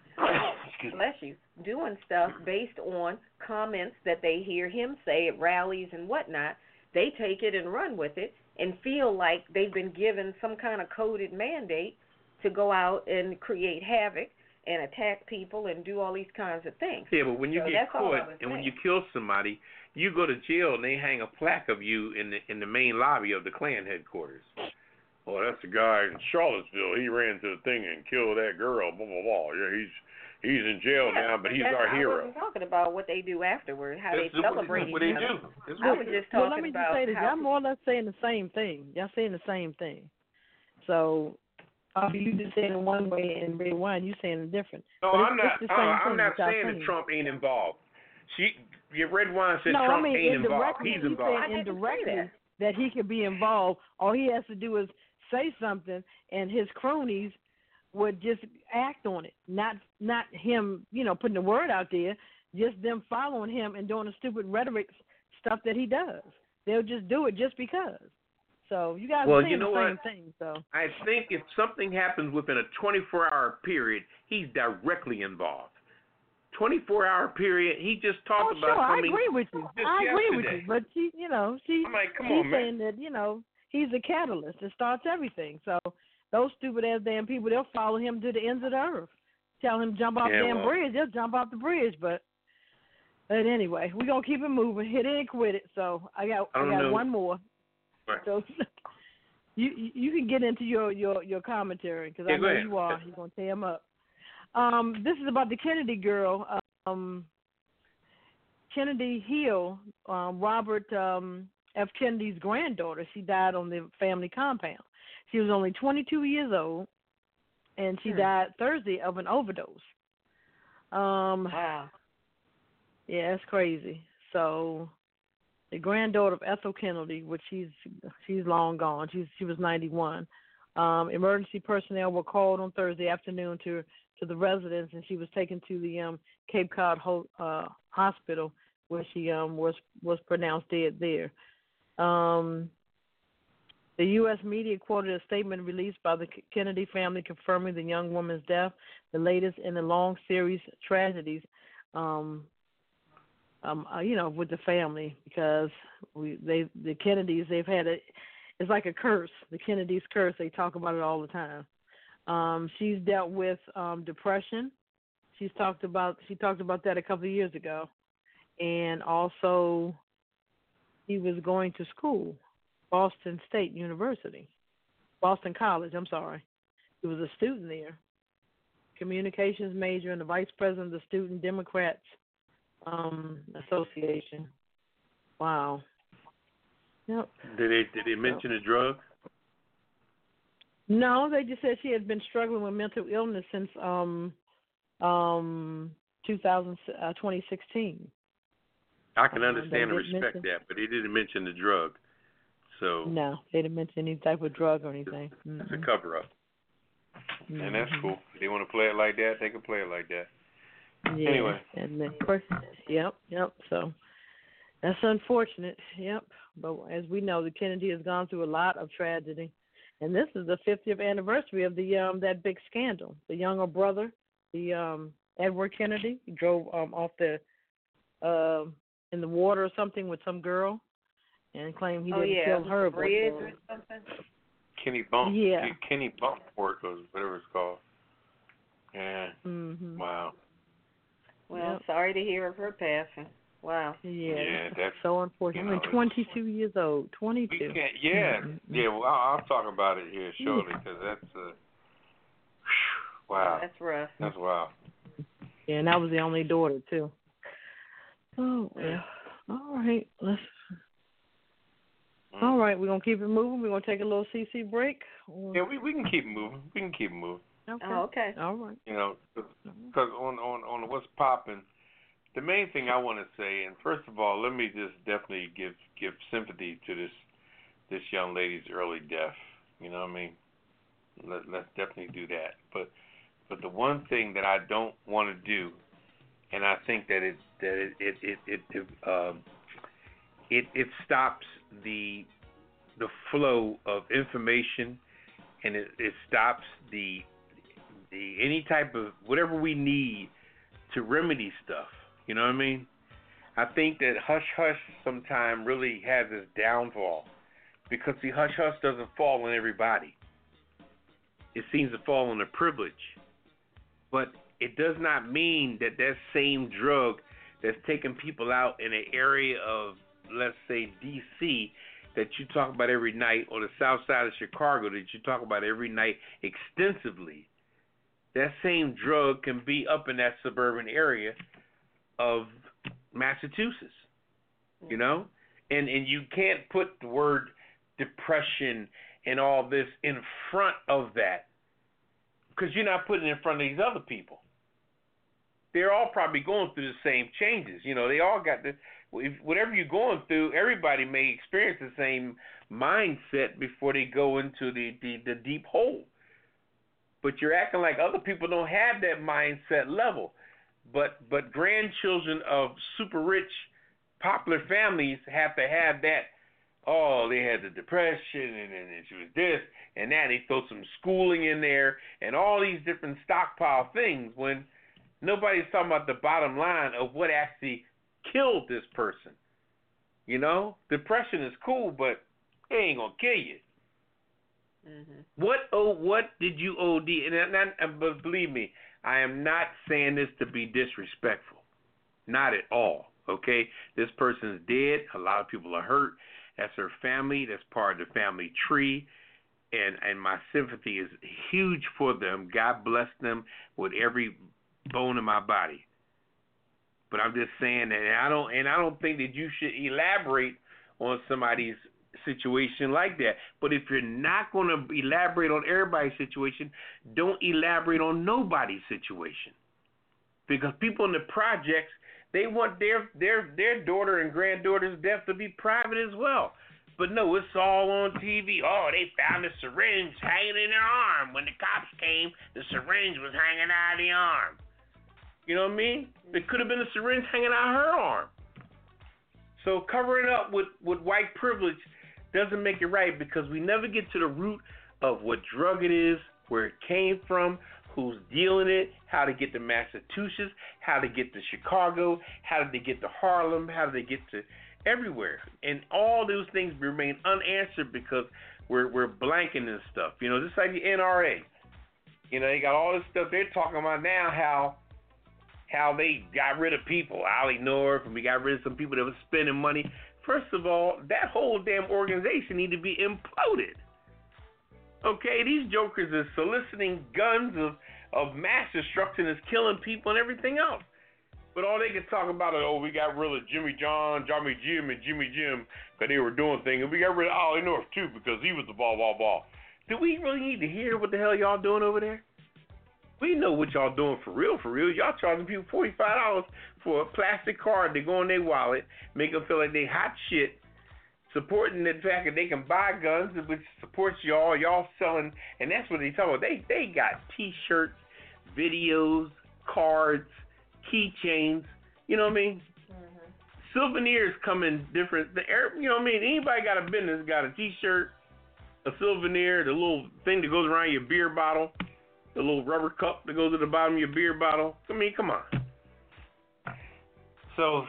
bless you, doing stuff based on comments that they hear him say at rallies and whatnot. They take it and run with it and feel like they've been given some kind of coded mandate to go out and create havoc and attack people and do all these kinds of things. Yeah, but when you So get that's all I caught and when you kill somebody, you go to jail and they hang a plaque of you in the in the main lobby of the Klan headquarters. Well, that's the guy in Charlottesville. He ran to the thing and killed that girl. Blah blah blah. Yeah, he's he's in jail Yeah, now, but he's that's- our I hero. wasn't talking about what they do afterward, how That's they what- celebrate what each they other. do. I what was they just do. talking well, let me about just say this. Y'all more or less saying the same thing. Y'all saying the same thing. So, uh, you just saying it one way and Redwine, you saying it different. No, I'm not. uh, I'm not that saying that. Trump ain't involved. She, your Redwine said no, Trump I mean ain't involved. indirectly. He's involved. I saying didn't say indirectly that. that he could be involved. All he has to do is say something, and his cronies would just act on it. Not not him, you know, putting the word out there. Just them following him and doing the stupid rhetoric stuff that he does. They'll just do it just because. So you guys Well, are saying you know the same what? thing. So I think if something happens within a 24-hour period, he's directly involved. 24-hour period, he just talked oh talked sure, about I agree with you. I agree with you. But she, you know, she I'm like, come she's on, man. saying that you know he's a catalyst that starts everything. So those stupid ass damn people, they'll follow him to the ends of the earth. tell him jump off Yeah, the damn well. bridge, he'll jump off the bridge. But but anyway, we're gonna keep it moving. Hit it and quit it. So I got I I, got know. one more. Right. So you you- can get into your your your commentary because Yeah, I know you are. You're gonna tear him up. Um, this is about the Kennedy girl. Um, Kennedy Hill, um, Robert um, F. Kennedy's granddaughter. She died on the family compound. She was only 22 years old, and she Hmm. died Thursday of an overdose. Um, Wow. yeah, it's crazy. So, the granddaughter of Ethel Kennedy, which she's she's long gone. She's she was 91. Um, emergency personnel were called on Thursday afternoon to to the residence, and she was taken to the um, Cape Cod ho- uh, hospital, where she um, was was pronounced dead there. Um, the U.S. media quoted a statement released by the Kennedy family confirming the young woman's death, the latest in a long series of tragedies. Um, um, uh, you know, with the family because we they the Kennedys they've had a it's like a curse. The Kennedys curse. They talk about it all the time. Um, she's dealt with um, depression. She's talked about she talked about that a couple of years ago, and also he was going to school, Boston State University, Boston College. I'm sorry, he was a student there, communications major and the vice president of the Student Democrats um, Association. Wow. Yep. Did they did they mention the drug? No, they just said she had been struggling with mental illness since um um 2000, uh, 2016. I can Uh, understand they and respect mention- that, but he didn't mention the drug. So No, they didn't mention any type of drug or anything. it's a cover up. And that's Mhm. cool. If they want to play it like that, they can play it like that. Yeah. Anyway. And then, course yep, yep. So that's unfortunate. Yep. But as we know, the Kennedy has gone through a lot of tragedy, and this is the 50th anniversary of the um that big scandal. The younger brother, the um Edward Kennedy, he drove um off the um in the water or something with some girl, and claimed he oh didn't yeah, kill her. the but, bridge uh, or something. Kenny Bump. Yeah. Kennebunkport or whatever it's called. Yeah. Mm-hmm. Wow. Well, Yep. sorry to hear of her passing. Wow. Yeah. Yeah, that's so unfortunate. you I know, mean, 22 years old. we 22. can't. Yeah. Mhm. Yeah. Well, I'll, I'll talk about it here shortly because that's uh. Wow. That's rough. That's wow. Yeah, and that was the only daughter too. Oh well. All right. Let's Mm. all right, we're gonna keep it moving. We're gonna take a little CC break. Or- Yeah, we we can keep moving. We can keep moving. okay. Oh, okay. All right. You know, because on on on what's popping, the main thing I want to say, and first of all, let me just definitely give give sympathy to this this young lady's early death. You know what I mean? Let let's definitely do that. But but the one thing that I don't want to do, and I think that it that it it it it, it um it it stops the the flow of information, and it, it stops the the any type of whatever we need to remedy stuff. You know what I mean? I think that hush hush sometime really has its downfall because the hush hush doesn't fall on everybody. It seems to fall on the privilege, but it does not mean that that same drug that's taking people out in an area of let's say D.C. that you talk about every night, or the south side of Chicago that you talk about every night extensively that same drug can be up in that suburban area of Massachusetts. You mm. know? And and you can't put the word depression and all this in front of that because you're not putting it in front of these other people. They're all probably going through the same changes. You know, they all got the if, whatever you're going through. Everybody may experience the same mindset before they go into the the, the deep hole but you're acting like other people don't have that mindset level. But but grandchildren of super rich, popular families have to have that. Oh, they had the depression, and and she was this and that. They throw some schooling in there, and all these different stockpile things. When nobody's talking about the bottom line of what actually killed this person. You know, depression is cool, but it ain't gonna kill you. Mhm. What oh what did you OD? And, and, and, and but believe me, I am not saying this to be disrespectful, not at all. Okay, this person's dead. A lot of people are hurt. That's her family. That's part of the family tree. And and my sympathy is huge for them. God bless them with every bone in my body. But I'm just saying that and I don't and I don't think that you should elaborate on somebody's situation like that. But if you're not going to elaborate on everybody's situation, don't elaborate on nobody's situation. Because people in the projects, they want their their their daughter and granddaughter's death to be private as well. But no, it's all on TV. Oh, they found a syringe hanging in their arm. When the cops came, the syringe was hanging out of the arm. You know what I mean? It could have been a syringe hanging out of her arm. So covering up with, with white privilege doesn't make it right because we never get to the root of what drug it is, where it came from, who's dealing it, how to get to Massachusetts, how to get to Chicago, how did they get to Harlem, how did they get to everywhere. And all those things remain unanswered because we're we're blanking this stuff. You know, just like the NRA. You know, they got all this stuff they're talking about now how how they got rid of people, Ollie North, and we got rid of some people that were spending money. First of all, that whole damn organization need to be imploded. Okay, these jokers are soliciting guns of, of mass destruction, is killing people and everything else. But all they can talk about is, oh, we got rid of Jimmy John, Johnny Jim, and Jimmy Jim because they were doing things. And we got rid of Ollie North, too, because he was the ball, ball, ball. Do we really need to hear what the hell y'all doing over there? We know what y'all doing for real, for real. Y'all charging people forty five dollars for a plastic card to go in their wallet, make them feel like they hot shit, supporting the fact that they can buy guns, which supports y'all. Y'all selling, and that's what they talk about. They they got T-shirts, videos, cards, keychains. You know what I mean? Mm-hmm. Souvenirs come in different. The air, you know what I mean? Anybody got a business got a T-shirt, a souvenir, the little thing that goes around your beer bottle the little rubber cup that goes at the bottom of your beer bottle. I mean, come on. So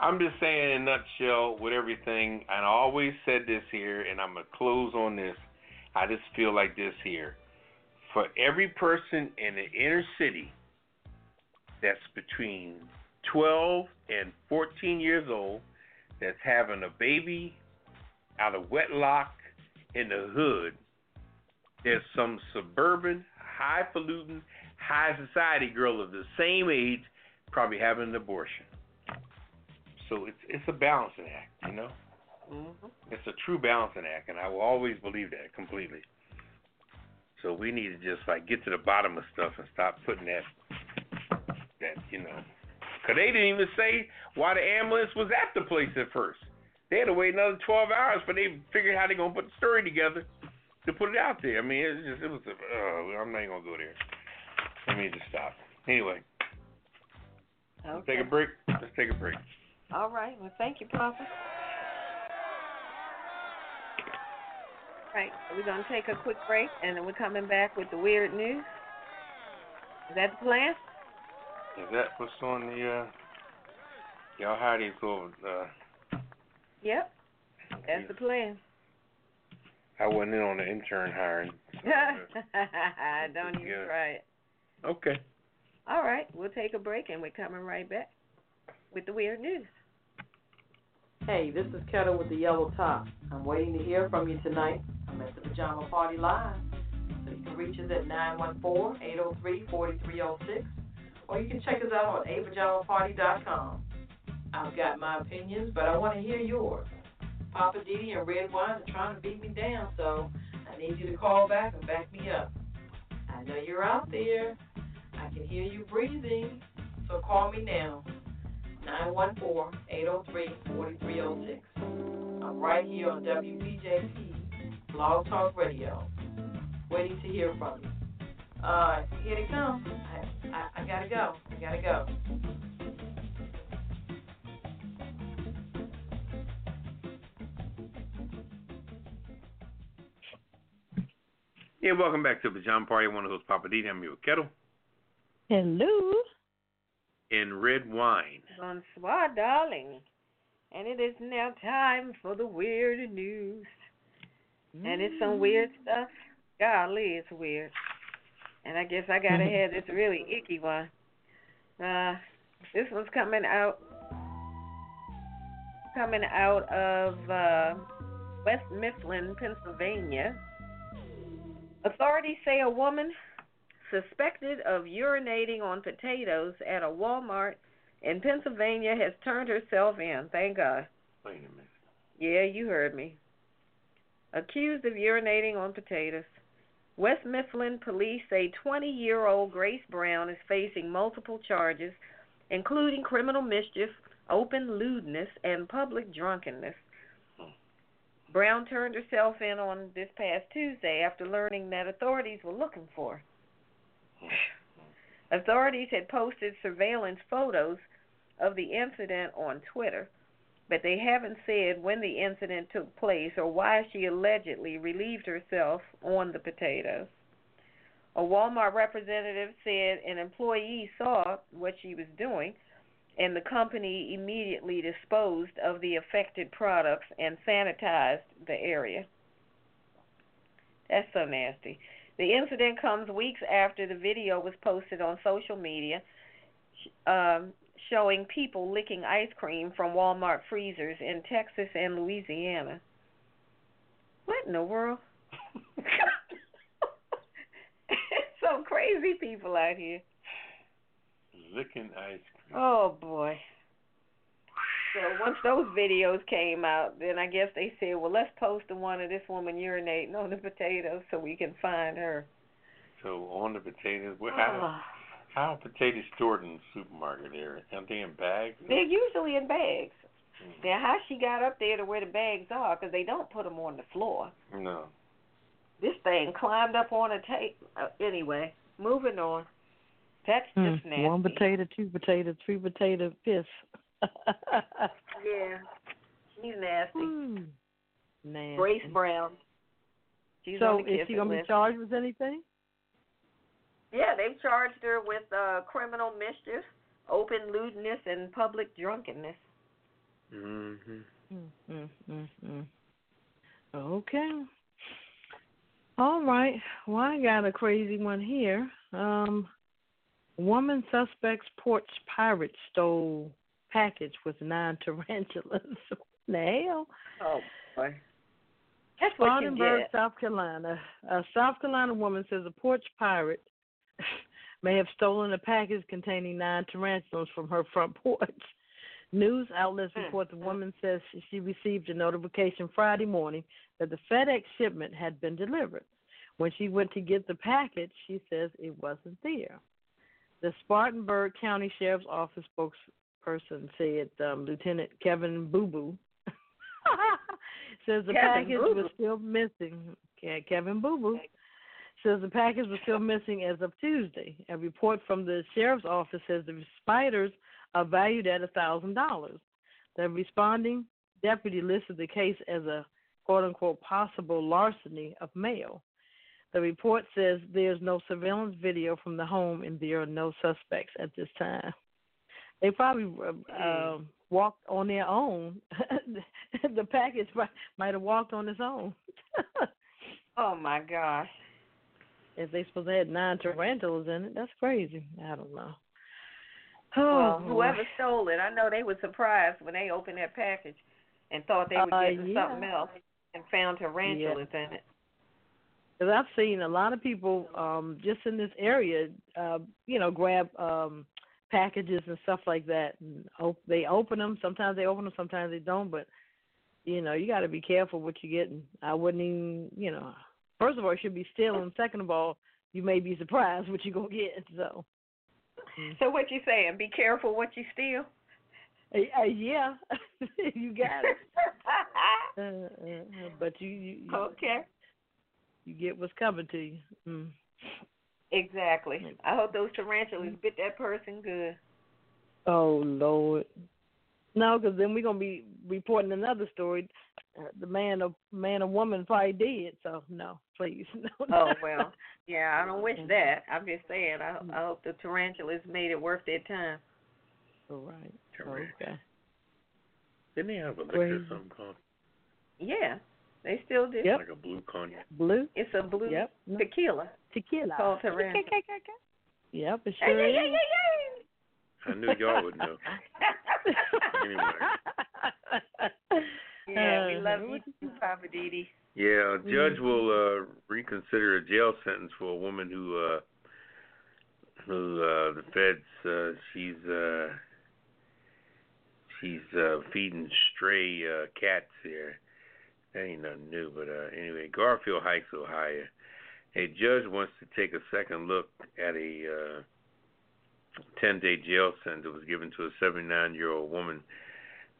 I'm just saying in a nutshell with everything, and I always said this here, and I'm gonna close on this. I just feel like this here. For every person in the inner city that's between 12 and 14 years old that's having a baby out of wedlock in the hood, there's some suburban highfalutin, high society girl of the same age probably having an abortion. So it's it's a balancing act, you know. Mhm. It's a true balancing act, and I will always believe that completely. So we need to just like get to the bottom of stuff and stop putting that that you know, because they didn't even say why the ambulance was at the place at first. They had to wait another 12 hours for they figure out how they gonna put the story together to put it out there. I mean, it just it was. A, uh, I'm not gonna go there. Let me just stop. Anyway, let's Okay. take a break. Let's take a break. All right. Well, thank you, Poppa. Right. We're gonna take a quick break, and then we're coming back with the weird news. Is that the plan? Is that what's on the? uh Y'all you go? Uh, Yep. That's the plan. I wasn't in on the intern hiring. Don't even Yeah. try it. Okay. All right. We'll take a break, and we're coming right back with the weird news. Hey, this is Ketel with the yellow top. I'm waiting to hear from you tonight. I'm at the Pajama Party Live. So you can reach us at 914-803-4306 or you can check us out on apajamaparty.com. I've got my opinions, but I want to hear yours. Poppa and Redwine are trying to beat me down, so I need you to call back and back me up. I know you're out there. I can hear you breathing, so call me now. 914-803-4306. I'm right here on WBJP BlogTalkRadio, waiting to hear from you. Uh, here they come. I, I, I gotta go. I gotta go. Yeah, welcome back to the Pajama Party. One of those Poppa D. I'm here with Ketel Hello. and Redwine. Bonsoir, darling. And it is now time for the weird news. And it's some weird stuff Golly, it's weird. And I guess I gotta have this really icky one. Uh, this one's coming out, coming out of uh, West Mifflin, Pennsylvania. Authorities say a woman suspected of urinating on potatoes at a Walmart in Pennsylvania has turned herself in. Thank God. Wait a minute. Yeah, you heard me. Accused of urinating on potatoes. West Mifflin police say 20 year old Grace Brown is facing multiple charges, including criminal mischief, open lewdness, and public drunkenness. Brown turned herself in on this past Tuesday after learning that authorities were looking for her. Authorities had posted surveillance photos of the incident on Twitter, but they haven't said when the incident took place or why she allegedly relieved herself on the potatoes. A Walmart representative said an employee saw what she was doing and the company immediately disposed of the affected products and sanitized the area. That's so nasty. The incident comes weeks after the video was posted on social media um, showing people licking ice cream from Walmart freezers in Texas and Louisiana. What in the world? Some crazy people out here. Licking ice cream. Oh boy. So once those videos came out, then I guess they said, well, let's post the one of this woman urinating on the potatoes so we can find her. So on the potatoes, what how Ah. how are potatoes stored in the supermarket area? Aren't they in bags? They're usually in bags. Mm. Now, how she got up there to where the bags are, because they don't put them on the floor. No. This thing climbed up on a tape. Uh, anyway, moving on. That's Hmm, just nasty. One potato, two potato, three potato, fifth. Yeah, she's nasty. Hmm. Nasty. Grace Brown. She's so is she gonna be charged with anything? Yeah, they've charged her with uh, criminal mischief, open lewdness, and public drunkenness. Mhm. Mm, mm, mm, mm. Okay. All right. Well, I got a crazy one here. Um, woman suspects porch pirate stole package with nine tarantulas. what the hell? Oh boy. That's what you Spartanburg, get. South Carolina. A South Carolina woman says a porch pirate may have stolen a package containing nine tarantulas from her front porch. News outlets Hmm. report the woman says she- she received a notification Friday morning that the FedEx shipment had been delivered. When she went to get the package, she says it wasn't there. The Spartanburg County Sheriff's Office spokesperson said um, Lieutenant Kevin Boo Boo says the Kevin package Boo was still missing. Ke- Kevin Boo Boo says the package was still missing as of Tuesday. A report from the sheriff's office says the spiders are valued at a thousand dollars. The responding deputy listed the case as a quote unquote possible larceny of mail. The report says there's no surveillance video from the home and there are no suspects at this time. They probably uh, um walked on their own. the package might, have walked on its own. Oh my gosh. if they supposed to have nine tarantulas in it, that's crazy. I don't know. Well, Oh, whoever stole it, I know they were surprised when they opened that package and thought they were Uh, getting yeah. something else and found tarantulas in it. Because I've seen a lot of people um just in this area, uh, you know, grab um packages and stuff like that. And op- they open them. Sometimes they open them. Sometimes they don't. But you know, you got to be careful what you're getting. I wouldn't even, you know. First of all, you should be stealing. Second of all, you may be surprised what you're gonna get. So, So what you saying? Be careful what you steal. uh, uh, yeah, you got it. Uh, uh, uh, but you, you, you okay. You get what's coming to you. Mm. Exactly. I hope those tarantulas bit that person good. Oh Lord. No, because then we're gonna be reporting another story. Uh, the man or man or woman probably did. So no, please. No, no. Oh well. Yeah, I don't wish that. I'm just saying. I, I hope the tarantulas made it worth their time. All right. Tarant- Okay. Didn't they have a liquor Crazy. or something called? Yeah. They still do. Yep. Like a blue cognac. Blue. It's a blue Yep. Tequila Tequila. called Taranto. Yep, it Hey, sure hey, is. hey, hey, I knew y'all would know. Anyway. yeah, we Uh, love what you, Poppa DD. Yeah, a judge will uh reconsider a jail sentence for a woman who uh who uh the feds uh she's uh she's uh feeding stray uh cats here. That ain't nothing new, but uh anyway, Garfield Heights, Ohio. A judge wants to take a second look at a uh ten day jail sentence that was given to a seventy nine year old woman.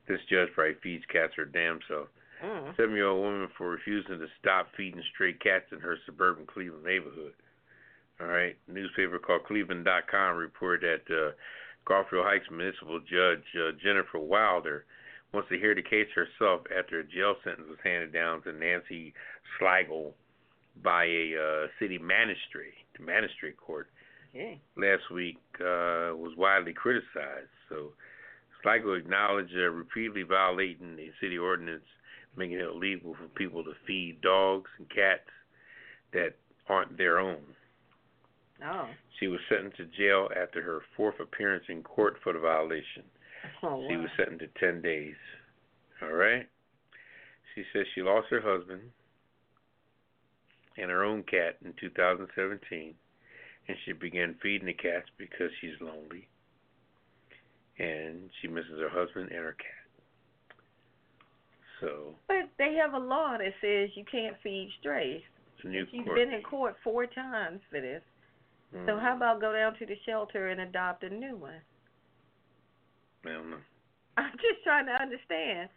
This judge probably feeds cats her damn self Mm. seven year old woman for refusing to stop feeding stray cats in her suburban Cleveland neighborhood. All right. Newspaper called Cleveland.com reported that uh, Garfield Heights Municipal Judge uh, Jennifer Weiler wants to hear the case herself after a jail sentence was handed down to Nancy Segula by a uh, city magistrate, the magistrate court Okay. last week uh, was widely criticized. So Segula acknowledged uh, repeatedly violating the city ordinance making it illegal for people to feed dogs and cats that aren't their own. Oh. She was sentenced to jail after her fourth appearance in court for the violation. Oh, She wow. was sentenced to 10 days. All right? She says she lost her husband and her own cat in 2017, and she began feeding the cats because she's lonely, and she misses her husband and her cat. So, But they have a law that says you can't feed strays. She's court. been in court four times for this. So Mm, how about go down to the shelter and adopt a new one? I don't know. I'm just trying to understand.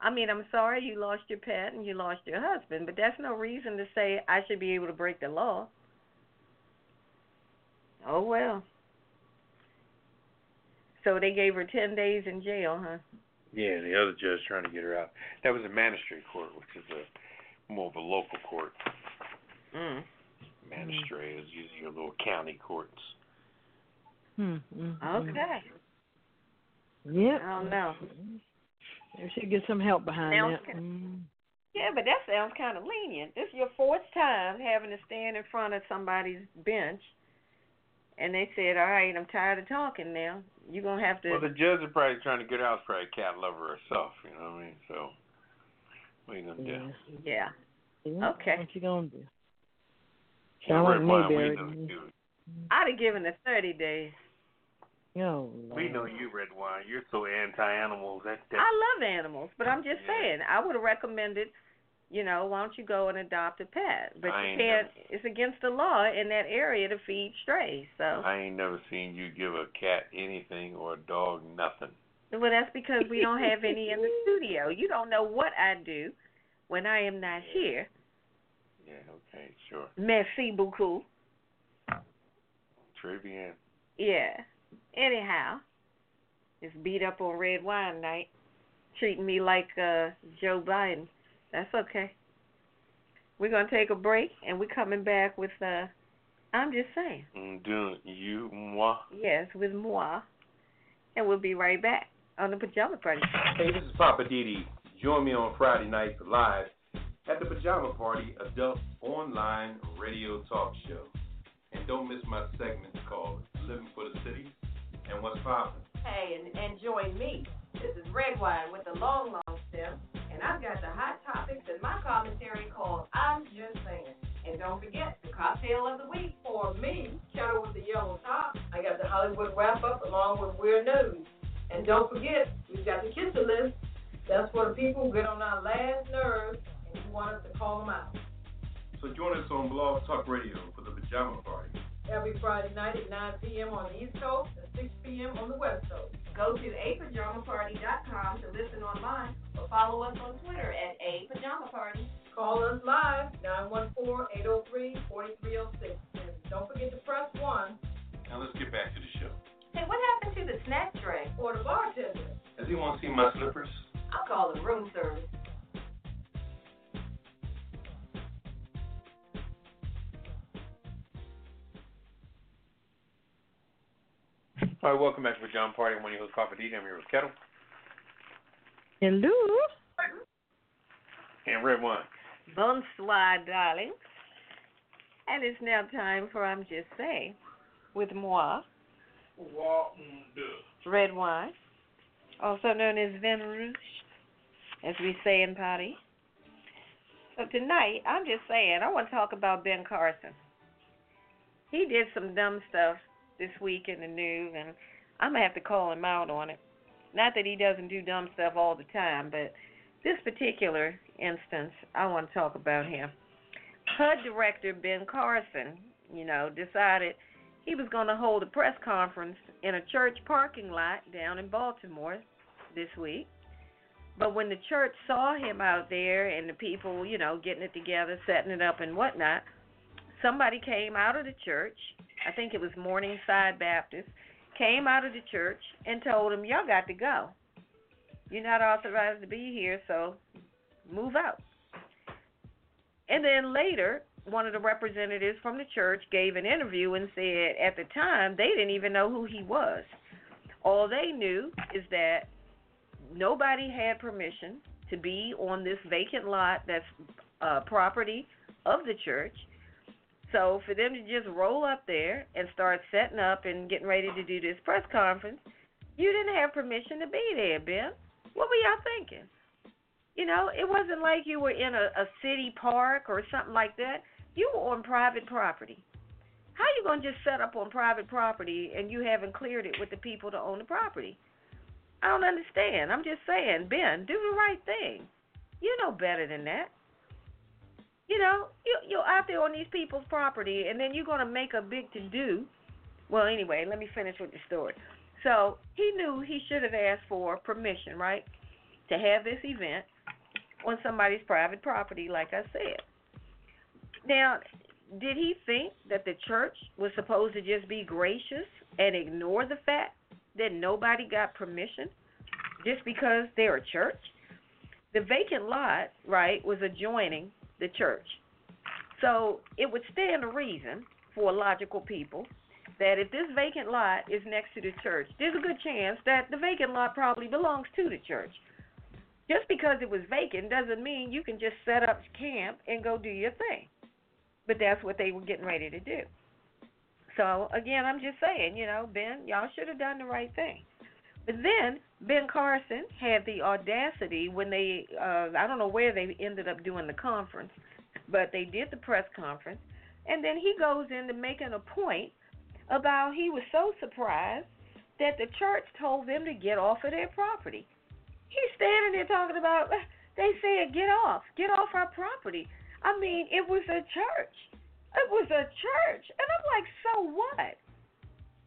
I mean, I'm sorry you lost your pet and you lost your husband, but that's no reason to say I should be able to break the law. Oh well. So they gave her ten days in jail, huh? Yeah, the other judge trying to get her out. That was a magistrate court, which is a more of a local court. Mm. Magistrate is usually your little county courts. Hmm, mm, mm. Okay. Yep. I don't know. They should get some help behind Now, that. can- Mm. Yeah, but that sounds kind of lenient. This is your fourth time having to stand in front of somebody's bench, and they said, "All right, I'm tired of talking now. You're gonna have to." Well, the judge is probably trying to get out. Probably a cat lover herself. You know what I mean? So, what are you gonna Yeah. do? yeah. Yeah, Okay. What you gonna do? Red Sound like wine, we Mayberry. I'd have given it 30 days. Oh, We know you, Redwine. You're so anti-animals. That that. I love animals, but I'm just Yeah. saying I would have recommended, you know, why don't you go and adopt a pet? But I you can't. It's against the law in that area to feed strays. So, I ain't never seen you give a cat anything or a dog nothing. well, that's because we don't have any in the studio. You don't know what I do when I am not here. Yeah. Okay. Sure. Merci beaucoup. Très bien. Yeah. Anyhow, it's beat up on Redwine night, treating me like uh Joe Biden. That's okay. We're gonna take a break, and we're coming back with uh. I'm just saying. Mm, doing you, moi. Yes, with moi, and we'll be right back on the pajama party. Hey, this is Poppa DD. Join me on Friday nights live at the Pajama Party Adult Online Radio Talk Show. And don't miss my segment called Living for the City and What's Poppin'. Hey, and, and join me. This is Redwine with the long, long stem, and I've got the hot topics in my commentary called I'm Just Saying. And don't forget the cocktail of the week for me, Ketel with the yellow top. I got the Hollywood wrap up along with Weird News. And don't forget, we've got the Kiss It list. That's for the people who get on our last nerves and you want us to call them out. So join us on BlogTalkRadio for the Pajama Party. Every Friday night at 9 p.m. on the East Coast and 6 p.m. on the West Coast. Go to apajamaparty.com to listen online or follow us on Twitter at a pajama party. Call us live 914-803-4306 and don't forget to press one. Now let's get back to the show. Hey, what happened to the snack tray or the bartender? Does anyone see my slippers? I'll call it room service. All right, welcome back to the Pajama Party. I'm one of your hosts, Poppa D. I'm here with Ketel Hello. and Redwine. Bonsoir, darling. And it's now time for I'm Just Saying with moi, Redwine, also known as vin rouge, as we say in Paris. So tonight, I'm just saying, I want to talk about Ben Carson. He did some dumb stuff this week in the news, and I'm to have to call him out on it. Not that he doesn't do dumb stuff all the time, but this particular instance, I want to talk about him. HUD director Ben Carson, you know, decided he was going to hold a press conference in a church parking lot down in Baltimore this week. But when the church saw him out there and the people, you know, getting it together, setting it up and whatnot, somebody came out of the church. I think it was Morningside Baptist. Came out of the church and told him, "Y'all got to go. You're not authorized to be here, so move out." And then later, one of the representatives from the church gave an interview and said at the time they didn't even know who he was. All they knew is that nobody had permission to be on this vacant lot that's uh, property of the church. So for them to just roll up there and start setting up and getting ready to do this press conference, you didn't have permission to be there, Ben. What were y'all thinking? You know, it wasn't like you were in a, a city park or something like that. You were on private property. How you gonna just set up on private property and you haven't cleared it with the people to own the property? I don't understand. I'm just saying, Ben, do the right thing. You know better than that. You know, you you're out there on these people's property and then you're gonna make a big to do. Well, anyway, let me finish with the story. So he knew he should have asked for permission, right, to have this event on somebody's private property, like I said. Now, did he think that the church was supposed to just be gracious and ignore the fact that nobody got permission just because they're a church? The vacant lot, right, was adjoining the church. So it would stand to reason for logical people that if this vacant lot is next to the church, there's a good chance that the vacant lot probably belongs to the church just because it was vacant doesn't mean you can just set up camp and go do your thing. But that's what they were getting ready to do. So again, I'm just saying, you know, Ben, y'all should have done the right thing. But then Ben Carson had the audacity when they, uh, I don't know where they ended up doing the conference, but they did the press conference, and then he goes into making a point about he was so surprised that the church told them to get off of their property. He's standing there talking about, they said, get off, get off our property. I mean, it was a church. It was a church. And I'm like, so what?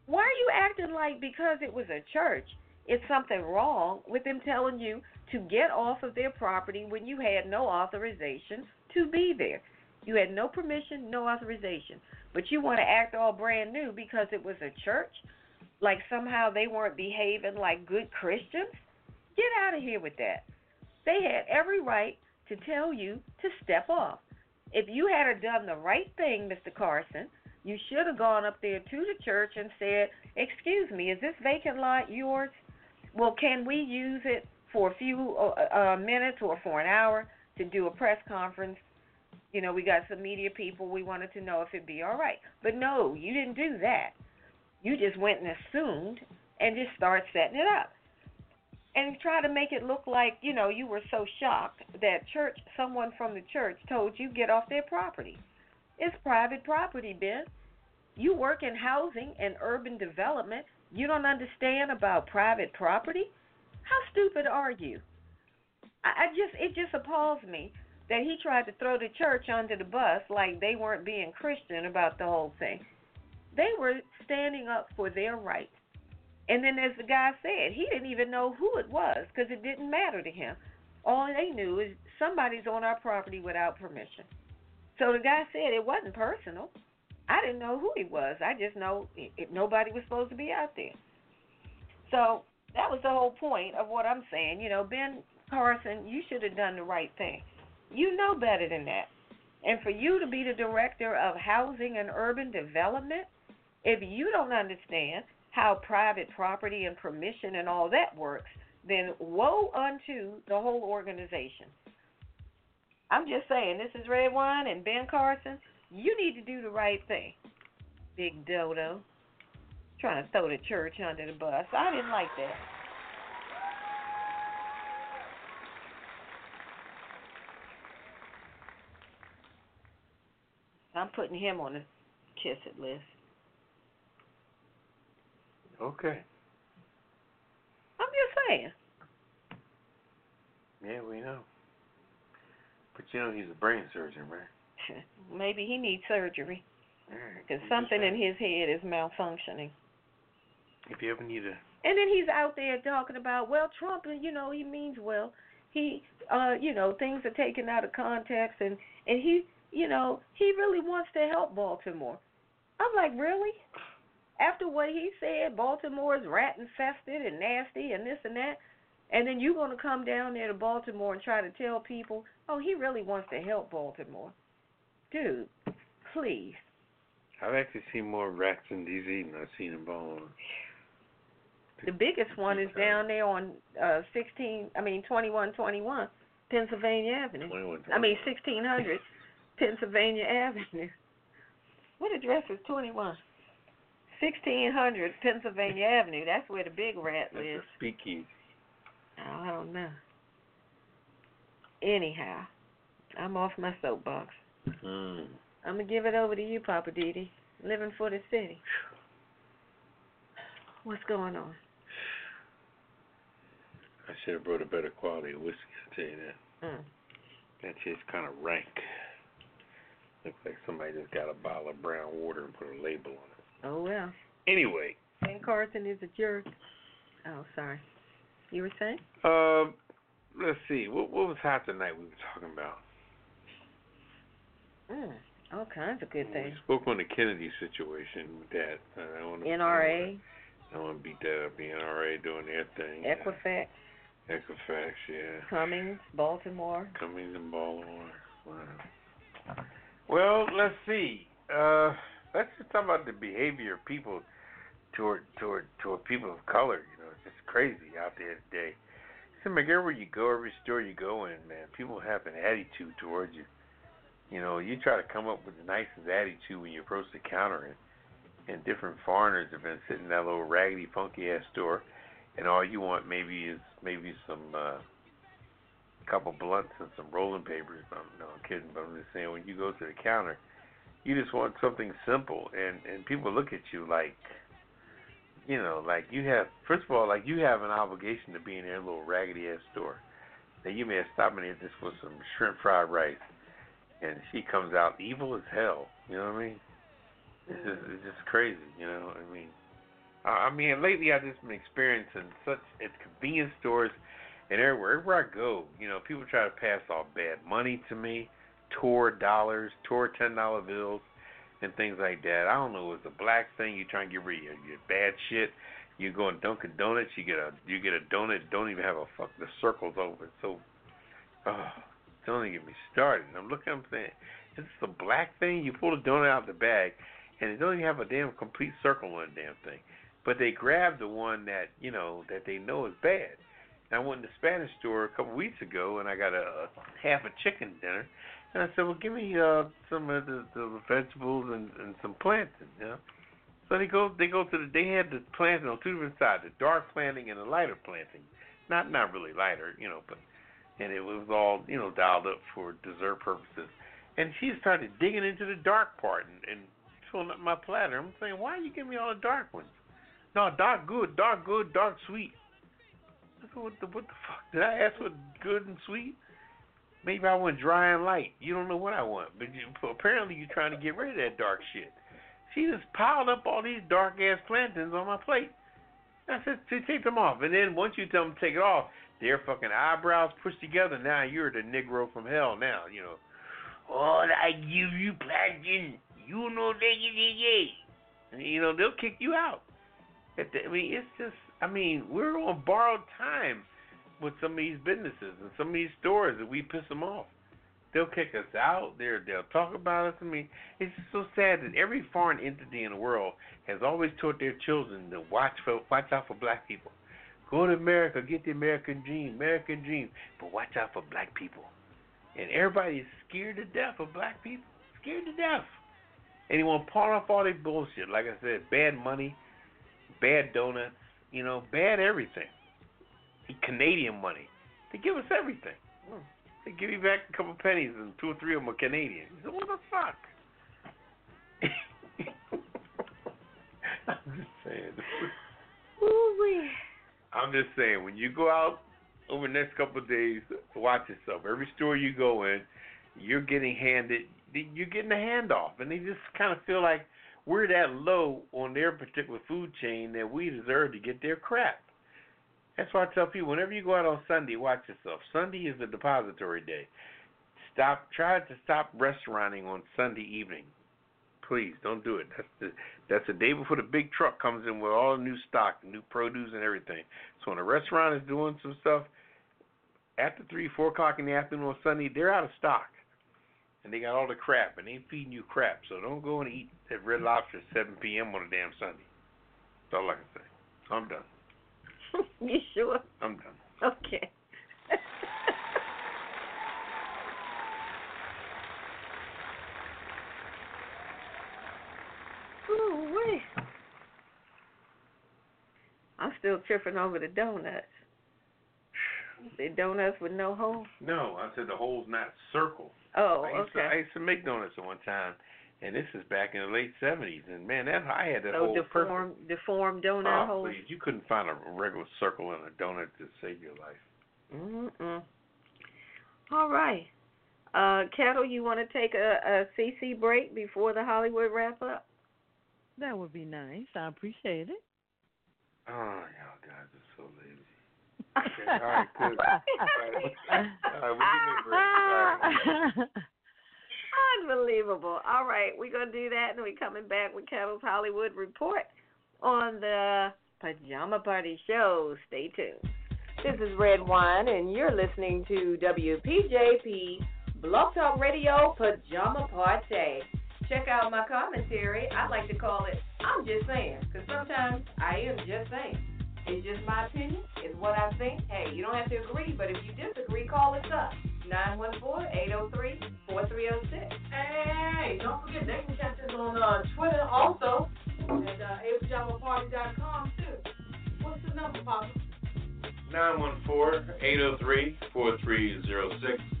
Why are you acting like because it was a church, it's something wrong with them telling you to get off of their property when you had no authorization to be there? You had no permission, no authorization. But you want to act all brand new because it was a church? Like somehow they weren't behaving like good Christians? Get out of here with that. They had every right to tell you to step off. If you had done the right thing, Mr. Carson, you should have gone up there to the church and said, Excuse me, is this vacant lot yours? Well, can we use it for a few uh, uh, minutes or for an hour to do a press conference? You know, we got some media people. We wanted to know if it'd be all right. But no, you didn't do that. You just went and assumed and just started setting it up and try to make it look like you know you were so shocked that church someone from the church told you get off their property it's private property ben you work in housing and urban development you don't understand about private property how stupid are you i, I just it just appalls me that he tried to throw the church under the bus like they weren't being christian about the whole thing they were standing up for their rights and then, as the guy said, he didn't even know who it was because it didn't matter to him. All they knew is somebody's on our property without permission. So the guy said it wasn't personal. I didn't know who he was. I just know it, nobody was supposed to be out there. So that was the whole point of what I'm saying. You know, Ben Carson, you should have done the right thing. You know better than that. And for you to be the director of housing and urban development, if you don't understand how private property and permission and all that works, then woe unto the whole organization. I'm just saying, this is Redwine and Ben Carson. You need to do the right thing, Big Dodo. Trying to throw the church under the bus. I didn't like that. I'm putting him on the kiss it list. Okay. I'm just saying. Yeah, we know. But you know he's a brain surgeon, right? Maybe he needs surgery because something in his head is malfunctioning. If you ever need a And then he's out there talking about, well, Trump, you know, he means well. He, uh, you know, things are taken out of context, and and he, you know, he really wants to help Baltimore. I'm like, really? After what he said, Baltimore is rat infested and nasty and this and that, and then you're gonna come down there to Baltimore and try to tell people, oh, he really wants to help Baltimore, dude. Please. I've actually seen more rats in DC than I've seen in Baltimore. The biggest one is down there on uh 16, I mean 2121 Pennsylvania Avenue. 21, I mean 1600 Pennsylvania Avenue. What address is 21? 1600 Pennsylvania Avenue. That's where the big rat That's lives. a speakeasy. Oh, I don't know. Anyhow, I'm off my soapbox. Mm. I'm gonna give it over to you, Poppa DD. Living for the city. What's going on? I should have brought a better quality of whiskey, I'll tell you that. Mm. That shit's kind of rank. Looks like somebody just got a bottle of brown water and put a label on it. Oh well. Anyway, Ben Carson is a jerk. Oh, sorry. You were saying? um, let's see. What what was hot tonight we were talking about? Mm, all kinds of good We things. spoke on the Kennedy situation with that. Uh, I want to, NRA, I want to beat that up. The NRA doing their thing. Equifax, Equifax, yeah. Cummings, Baltimore. Cummings and Baltimore. Wow. Well, let's see. Uh, let's just talk about the behavior of people toward toward toward people of color. You know, it's just crazy out there today. It seems like everywhere you go, every store you go in, man, people have an attitude towards you. You know, you try to come up with the nicest attitude when you approach the counter, and, and different foreigners have been sitting in that little raggedy, funky ass store, and all you want maybe is maybe some. uh couple blunts and some rolling papers. I'm, no, I'm kidding, but I'm just saying when you go to the counter, you just want something simple, and and people look at you like, you know, like you have. First of all, like you have an obligation to be in their little raggedy ass store. Now you may have stopped in there just for some shrimp fried rice, and she comes out evil as hell. You know what I mean? It's just it's just crazy. You know, what I mean. I I mean, lately I've just been experiencing such at convenience stores and everywhere, everywhere I go, you know, people try to pass off bad money to me, tour dollars, tour ten dollar bills, and things like that. I don't know, it's a black thing. You try and get rid of your, your bad shit. You go in Dunkin' Donuts, you get a you get a donut, don't even have a fuck. The circle's over. So, oh, don't even get me started. I'm looking, I'm saying, is this a black thing? You pull the donut out of the bag, and it don't even have a damn complete circle on the damn thing. But they grab the one that you know that they know is bad. And I went to the Spanish store a couple weeks ago, and I got a, a half a chicken dinner, and I said, "Well, give me uh, some of the, the vegetables and, and some plantain." You know. So they go, they go to the, they had the plantain on two different sides, the dark planting and the lighter planting. Not, not really lighter, you know, but, and it was all, you know, dialed up for dessert purposes. And she started digging into the dark part and, and filling up my platter. I'm saying, why are you giving me all the dark ones? No, dark good, dark good, dark sweet. I said, what the what the fuck? Did I ask for good and sweet? Maybe I want dry and light. You don't know what I want, but you, apparently you're trying to get rid of that dark shit. She just piled up all these dark ass plantains on my plate. I said, to take them off. And then once you tell them to take it off, their fucking eyebrows pushed together. Now you're the Negro from hell. Now you know. Oh, I give you plantain. You know they You know they'll kick you out. I mean, it's just. I mean, we're on borrowed time with some of these businesses and some of these stores that we piss them off. They'll kick us out. They're, they'll talk about us. I mean, it's just so sad that every foreign entity in the world has always taught their children to watch for watch out for black people. Go to America, get the American dream, American dream, but watch out for black people. and everybody's scared to death of black people. Scared to death. And he want to pawn off all their bullshit. Like I said, bad money, bad donuts, you know, bad everything. Canadian money. They give us everything. Hmm. They give you back a couple pennies, and two or three of them are Canadian. You say, what the fuck? I'm just saying. Ooh-wee. I'm just saying, when you go out over the next couple of days, watch yourself. Every store you go in, you're getting handed, you're getting a handoff, and they just kind of feel like we're that low on their particular food chain that we deserve to get their crap. That's why I tell people whenever you go out on Sunday, watch yourself. Sunday is a depository day. Stop. Try to stop restauranting on Sunday evening. Please don't do it. That's the that's the day before the big truck comes in with all the new stock, new produce, and everything. So when a restaurant is doing some stuff after three, four o'clock in the afternoon on Sunday, they're out of stock, and they got all the crap, and they ain't feeding you crap. So don't go and eat at Red Lobster at 7 p.m. on a damn Sunday. That's all I can say. I'm done. you sure? I'm done. Okay. Ooh, wait. I'm still tripping over the donuts. The donuts with no hole. No, I said the hole's not circle. Oh, I used okay. To, I used to make donuts at one time, and this is back in the late seventies. And man, that I had that so whole deformed, deformed donut Oh, hole. please, you couldn't find a regular circle in a donut to save your life. Mm-mm. All right. Uh, Ketel, you want to take a, a CC break before the Hollywood wrap up? That would be nice. I appreciate it. Oh, y'all guys are so lazy. Okay, all right, good. All right, all right we'll give me a break. All right. Unbelievable. All right, we're going to do that, and we're coming back with Ketel's Hollywood Report on the Pajama Party Show. Stay tuned. This is Redwine, and you're listening to WPJP BlogTalkRadio Pajama Party. Check out my commentary. I like to call it I'm Just Saying, because sometimes I am just saying. It's just my opinion. It's what I think. Hey, you don't have to agree, but if you disagree, call us up. 914-803-4306. Hey, don't forget they can catch us on uh, Twitter also at uh, apajamaparty.com too. What's the number, Poppa? 914-803-4306.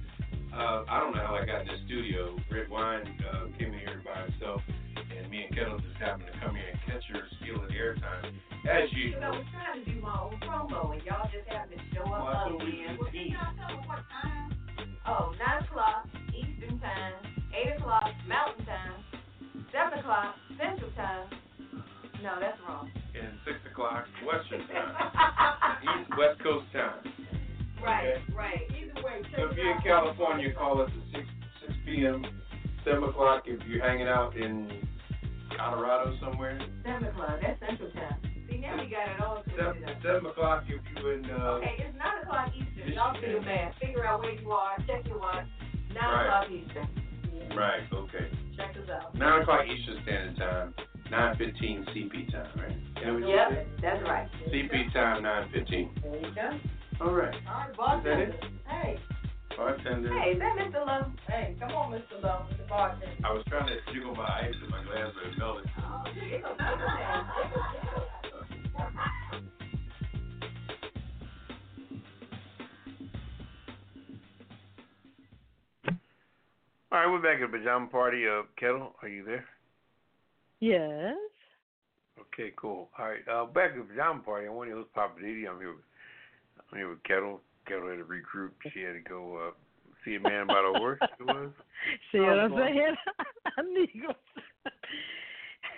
Uh, I don't know how I got in the studio. Redwine uh, came in here by himself, and me and Ketel just happened to come here and catch her stealing airtime. As You know, I was trying to do my own promo, and y'all just happened to show up Well, I thought we again. Well, in can y'all tell me what time? Oh, 9 o'clock Eastern Time, 8 o'clock Mountain Time, 7 o'clock Central Time. No, that's wrong. And 6 o'clock Western time. East West Coast time. Right, right. Either way, check So if you're in. California, call us at 6, 6 p.m., 7 o'clock if you're hanging out in Colorado somewhere. 7 o'clock, that's Central Time. See, now we got it all Seven, seven o'clock if you're in. Uh, Okay, it's 9 o'clock Eastern. Y'all do the math. Figure out where you are. Check your watch. 9 Right. o'clock Eastern. Right. Okay. Check us out. Nine o'clock Eastern Standard Time. Nine fifteen CP time. Right. Is that what you Yep, that's right. CP time nine fifteen. There you go. All right. All right, Is that bartender. it? Hey, Bartender. hey, is that Mr. Lowe? Hey, come on, Mr. Lowe, Mr. Bartender. I was trying to jiggle my ice and my glass was melted. Oh, it's a good thing. All right, we're back at the pajama party. Uh, Ketel, are you there? Yes. Okay, cool. All right, uh, back at the pajama party. I want to host Poppa DD. I'm here with I'm here with Ketel. Ketel had to regroup. She had to go uh, see a man about a horse. It was. See what I'm Oh, saying? I need to go.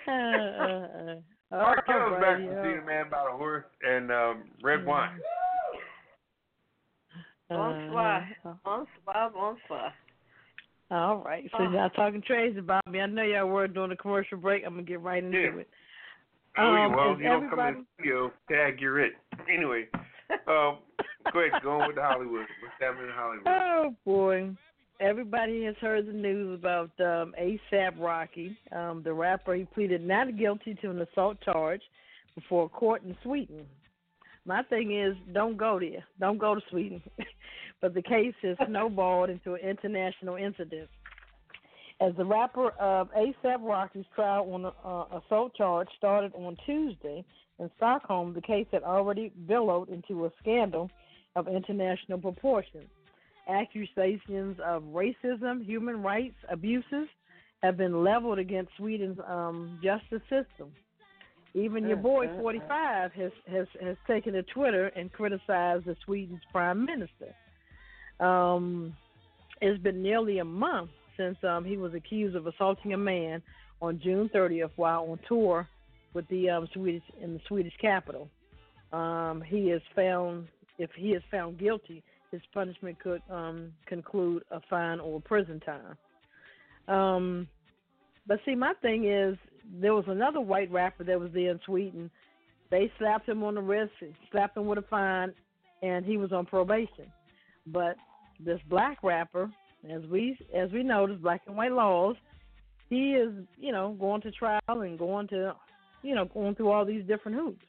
uh, uh, uh, All right, Ketel's back alrighty, from seeing a man about a horse and um, Redwine. Bonsoir. uh, Bonsoir, bonsoir. All right. So Oh. y'all talking crazy about me. I know y'all were doing a commercial break. I'm gonna get right into Yeah. it. Oh, Um, well, is you don't come everybody- in the studio, tag, you're it. Anyway, um, go ahead, go on with the Hollywood. What's happening in Hollywood? Oh boy. Everybody has heard the news about um ASAP Rocky, um, the rapper. He pleaded not guilty to an assault charge before a court in Sweden. My thing is, don't go there. Don't go to Sweden. but the case has snowballed into an international incident. As the rapper of ASAP Rocky's trial on uh, assault charge started on Tuesday in Stockholm, the case had already billowed into a scandal of international proportions. Accusations of racism, human rights abuses have been leveled against Sweden's um, justice system. Even your boy, 45, has, has, has taken to Twitter and criticized the Sweden's prime minister. Um, it's been nearly a month since um, he was accused of assaulting a man on June 30th while on tour with the um, Swedish in the Swedish capital. Um, he is found if he is found guilty, his punishment could um, conclude a fine or prison time. Um, but see, my thing is, there was another white rapper that was there in Sweden. They slapped him on the wrist, slapped him with a fine, and he was on probation. But this black rapper, as we as we know, there's black and white laws. He is, you know, going to trial and going to, you know, going through all these different hoops.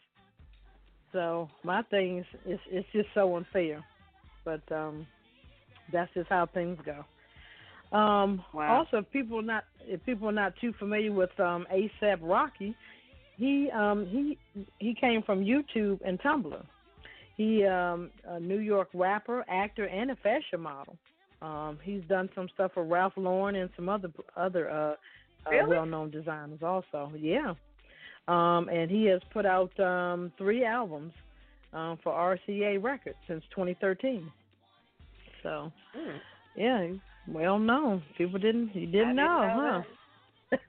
So my thing is, it's, it's just so unfair, but um, that's just how things go. Um, Wow. Also, if people are not if people are not too familiar with um, ASAP Rocky, he um, he he came from YouTube and Tumblr. He um, a New York rapper, actor, and a fashion model. Um, he's done some stuff for Ralph Lauren and some other other uh, uh, well-known designers also. Yeah, um, and he has put out um, three albums um, for RCA Records since 2013. So Hmm. yeah, well known. People didn't you didn't, I didn't know, know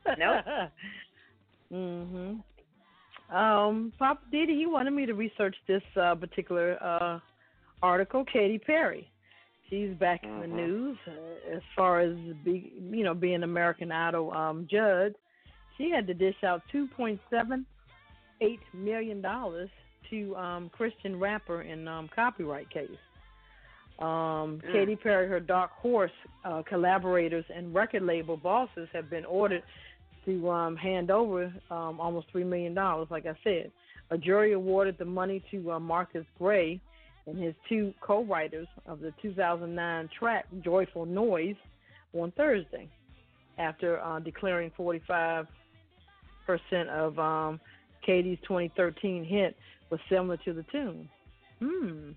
huh? Nope. mhm. Um, Poppa DD, he wanted me to research this uh, particular uh, article. Katy Perry, she's back in the Mhm. news uh, as far as be, you know being American Idol um, judge. She had to dish out two point seven eight million dollars to um, Christian rapper in um, copyright case. Um, Mm. Katy Perry, her Dark Horse uh, collaborators and record label bosses have been ordered to um, hand over um, almost three million dollars. Like I said, a jury awarded the money to uh, Marcus Gray and his two co-writers of the 2009 track "Joyful Noise" on Thursday, after uh, declaring 45 percent of um, Katy's 2013 hit was similar to the tune. Hmm.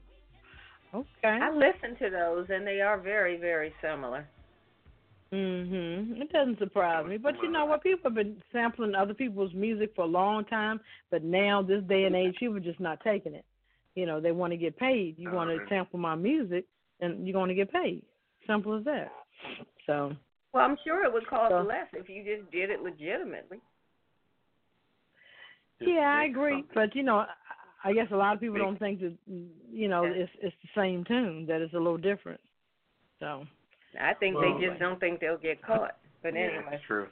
Okay. I listened to those, and they are very, very similar. Mhm. It doesn't surprise me, but you know what? People have been sampling other people's music for a long time, but now this day and age, people are just not taking it. You know, they want to get paid. You want to sample my music, and you're going to get paid. Simple as that. So, Well, I'm sure it would cost So- less if you just did it legitimately. Yeah, I agree. But you know, I- I guess a lot of people don't think that you know Yeah. it's it's the same tune. That it's a little different. So. I think Well, they just don't think they'll get caught. But Yeah, anyway, that's true.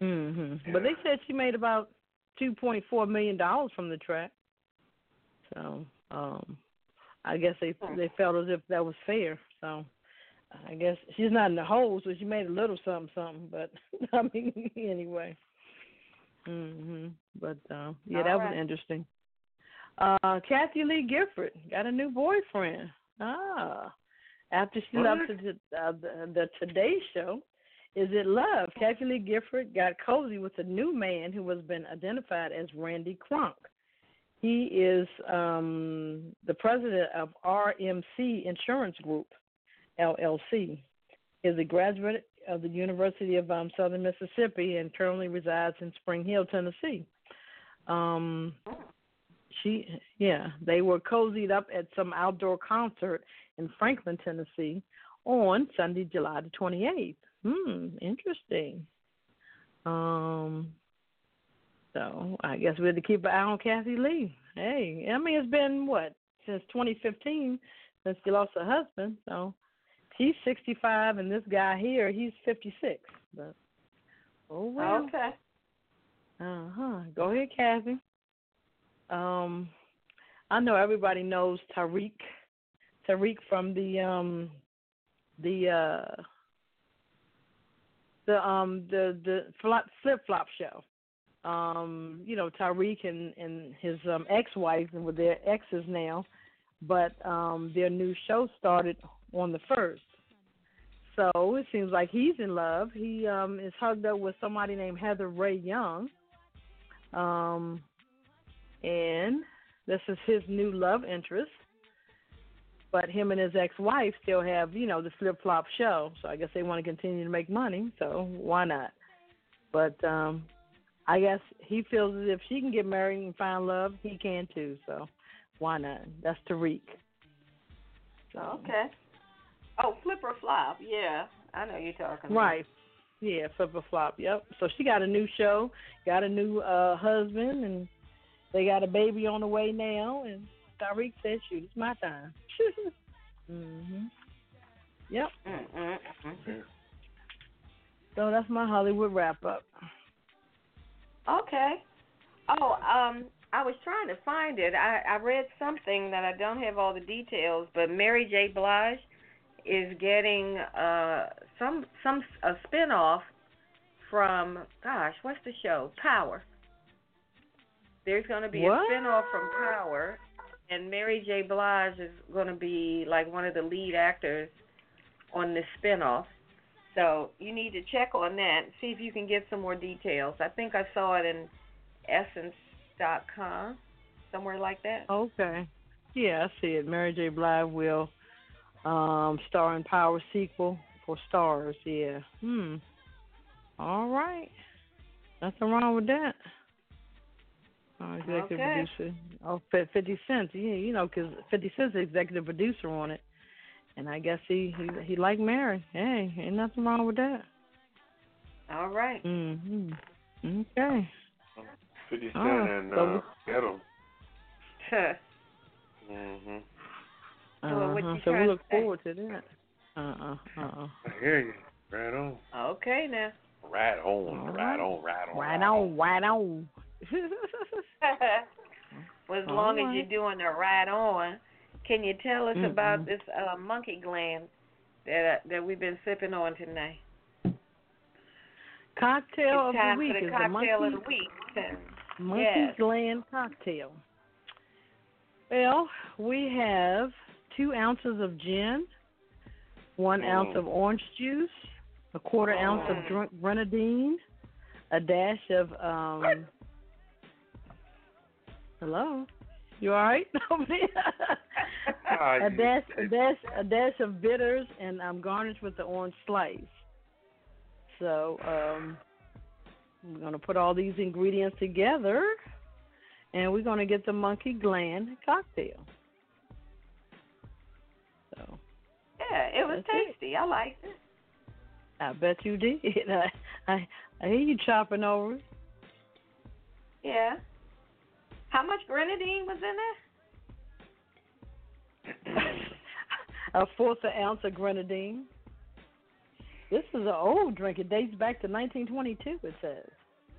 Mhm. But they said she made about two point four million dollars from the track. So, um I guess they Hmm. they felt as if that was fair. So I guess she's not in the hole, so she made a little something something, but I mean anyway. Mhm. But uh yeah, All that right. was interesting. Uh Kathie Lee Gifford got a new boyfriend. Ah. After she What? left the, uh, the the Today Show, is it love? Kathie Lee Gifford got cozy with a new man who has been identified as Randy Cronk. He is um, the president of RMC Insurance Group, LLC. Is a graduate of the University of um, Southern Mississippi and currently resides in Spring Hill, Tennessee. Um, she, yeah, they were cozied up at some outdoor concert in Franklin, Tennessee, on Sunday, July the 28th. Hmm, interesting. Um, so I guess we have to keep an eye on Kathie Lee. Hey, I mean, it's been what since 2015 since she lost her husband. So she's 65, and this guy here, he's 56. But oh well. okay. Uh huh. Go ahead, Kathy. Um, I know everybody knows Tarek. Tarek from the um the uh the um the the flip flop show. Um, you know, Tarek and and his um ex wife and with their exes now. but um their new show started on the first. So it seems like he's in love. He um is hugged up with somebody named Heather Rae Young. Um and this is his new love interest. But him and his ex wife still have, you know, the flip flop show. So I guess they want to continue to make money, so why not? But um I guess he feels as if she can get married and find love, he can too. So why not? That's Tarek. So, Okay. Oh, flip or flop? Yeah, I know you're talking. about. Right. Yeah, flip or flop. Yep. So she got a new show, got a new uh husband, and they got a baby on the way now. And Tarek said, "Shoot, it's my time." mhm. Yep. Mm-mm-mm. So that's my Hollywood wrap up. Okay. Oh, um, I was trying to find it. I I read something that I don't have all the details, but Mary J. Blige is getting uh some some a spinoff from gosh, what's the show? Power. There's going to be What? a spinoff from Power, and Mary J. Blige is going to be like one of the lead actors on this spinoff. So you need to check on that and see if you can get some more details. I think I saw it in Essence.com, somewhere like that. Okay. Yeah, I see it. Mary J. Blige will um star in Power sequel for stars. Yeah. Hmm. All right. Nothing wrong with that. Uh, executive Okay. producer. Oh, 50 Cent. Yeah, you know, because Fifty Cent's the executive producer on it, and I guess he he he liked Mary. Hey, ain't nothing wrong with that. All right. Mm-hmm. Okay. 50 Cent Ah, and so uh, Ghetto. Huh. Well, what Uh-huh. you So we trying to look forward to that. Uh uh uh uh. I hear you. Right on. okay now. Right on. All Right right. on. Right on. Right on, right on. well, as All long as you're doing the right on, can you tell us about Mm-mm. this uh, monkey gland that uh, that we've been sipping on tonight? Cocktail it's of time the week for the is cocktail the monkey, of the week. monkey Yes. gland cocktail. Well, we have two ounces of gin, one Mm. ounce of orange juice, a quarter ounce of Mm. grenadine, a dash of um. Hello, you all right? Ah, a dash, a dash, a dash of bitters, and I'm garnished with the orange slice. So um, we're gonna put all these ingredients together, and we're gonna get the monkey gland cocktail. Yeah, it was That's it. tasty. I liked it. I bet you did. I I, I hear you chopping over it. Yeah. How much grenadine was in there? a fourth of ounce of grenadine. This is an old drink. It dates back to 1922. It says.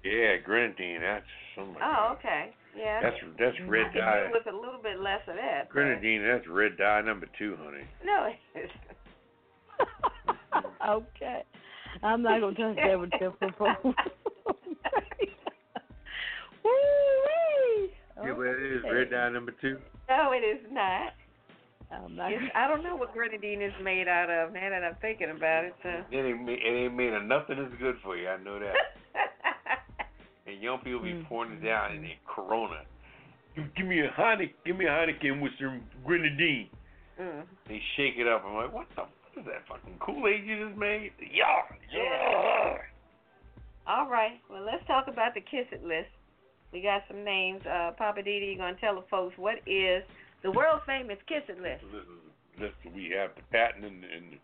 Yeah, grenadine. That's so much. there? Oh, okay. Yeah. That's that's red could dye. do with a little bit less of that. but- Grenadine. That's red dye number two, honey. No, it's okay. I'm not gonna touch that with ten foot pole. Woo-wee. Yeah, but it is red dye number two. no, it is not. I'm not I don't know what grenadine is made out of. Now that I'm thinking about it, so. It ain't, ma- it ain't made of nothing that's good for you. I know that. And young people be Mm. pouring it down in their Corona. Give, give me a Heineken, give me a Heineken with some grenadine. mm. They shake it up. I'm like, what the? What is that fucking Kool Aid you just made? Yeah, yeah. All right. Well, let's talk about the Kiss It list. We got some names. Uh, Poppa DD, you're gonna tell the folks what is the world famous Kiss It list. This is this we have the patent and and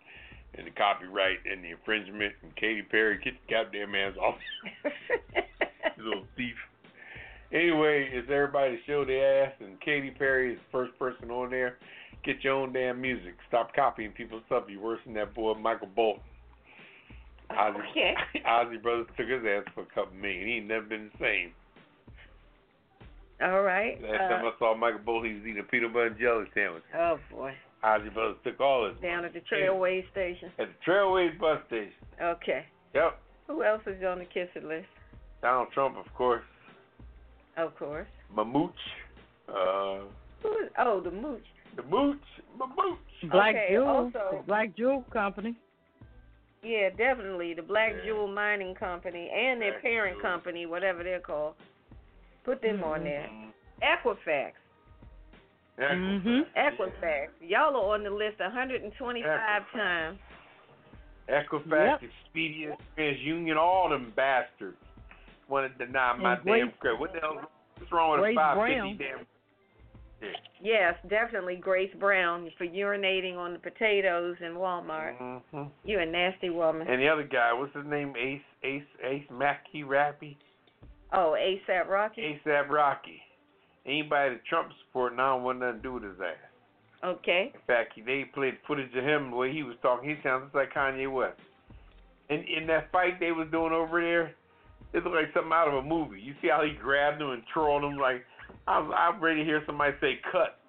and the copyright and the infringement and Katy Perry get the goddamn hands off you little thief. Anyway, it's everybody show their ass and Katy Perry is the first person on there. Get your own damn music. Stop copying people's stuff. You're worse than that boy Michael Bolton. Ozzy, Okay. Isley Brothers took his ass for a couple million. He ain't never been the same. All right. Last time Uh, I saw Michael Bolton, he was eating a peanut butter and jelly sandwich. oh boy. Isley Brothers took all his Down money. at the Trailway station. At the Trailways bus station. Okay. Yep. Who else is on the Kiss It list? Donald Trump, of course. Of course. Mamooch. Uh, Who is? Oh, the Mooch. The Mooch, my Mooch. Black Okay, Jewel, also- the Blackjewel Company. Yeah, definitely the Black Yeah. Jewel Mining Company and their Black parent Jewel. company, whatever they're called. Put them on Mhm. there. Mhm. Equifax. Mhm. Equifax. Y'all are on the list 125 Equifax. times. Equifax, Yep. Experian, TransUnion, all them bastards want to deny my Grace- damn credit. What the hell? What's wrong with Grace a five Brown. damn? Yeah. Yes, definitely Grace Brown for urinating on the potatoes in Walmart. hmm You a nasty woman. And the other guy, what's his name? Ace, Ace, Ace Mackey Rappy, Oh, ASAP Rocky. ASAP Rocky. Anybody that Trump support now don't want nothing to do with his ass. Okay. In fact, they played footage of him the way he was talking. He sounds just like Kanye West. And in that fight they was doing over there, it looked like something out of a movie. You see how he grabbed him and twirled him like I'm, I'm ready to hear somebody say cut.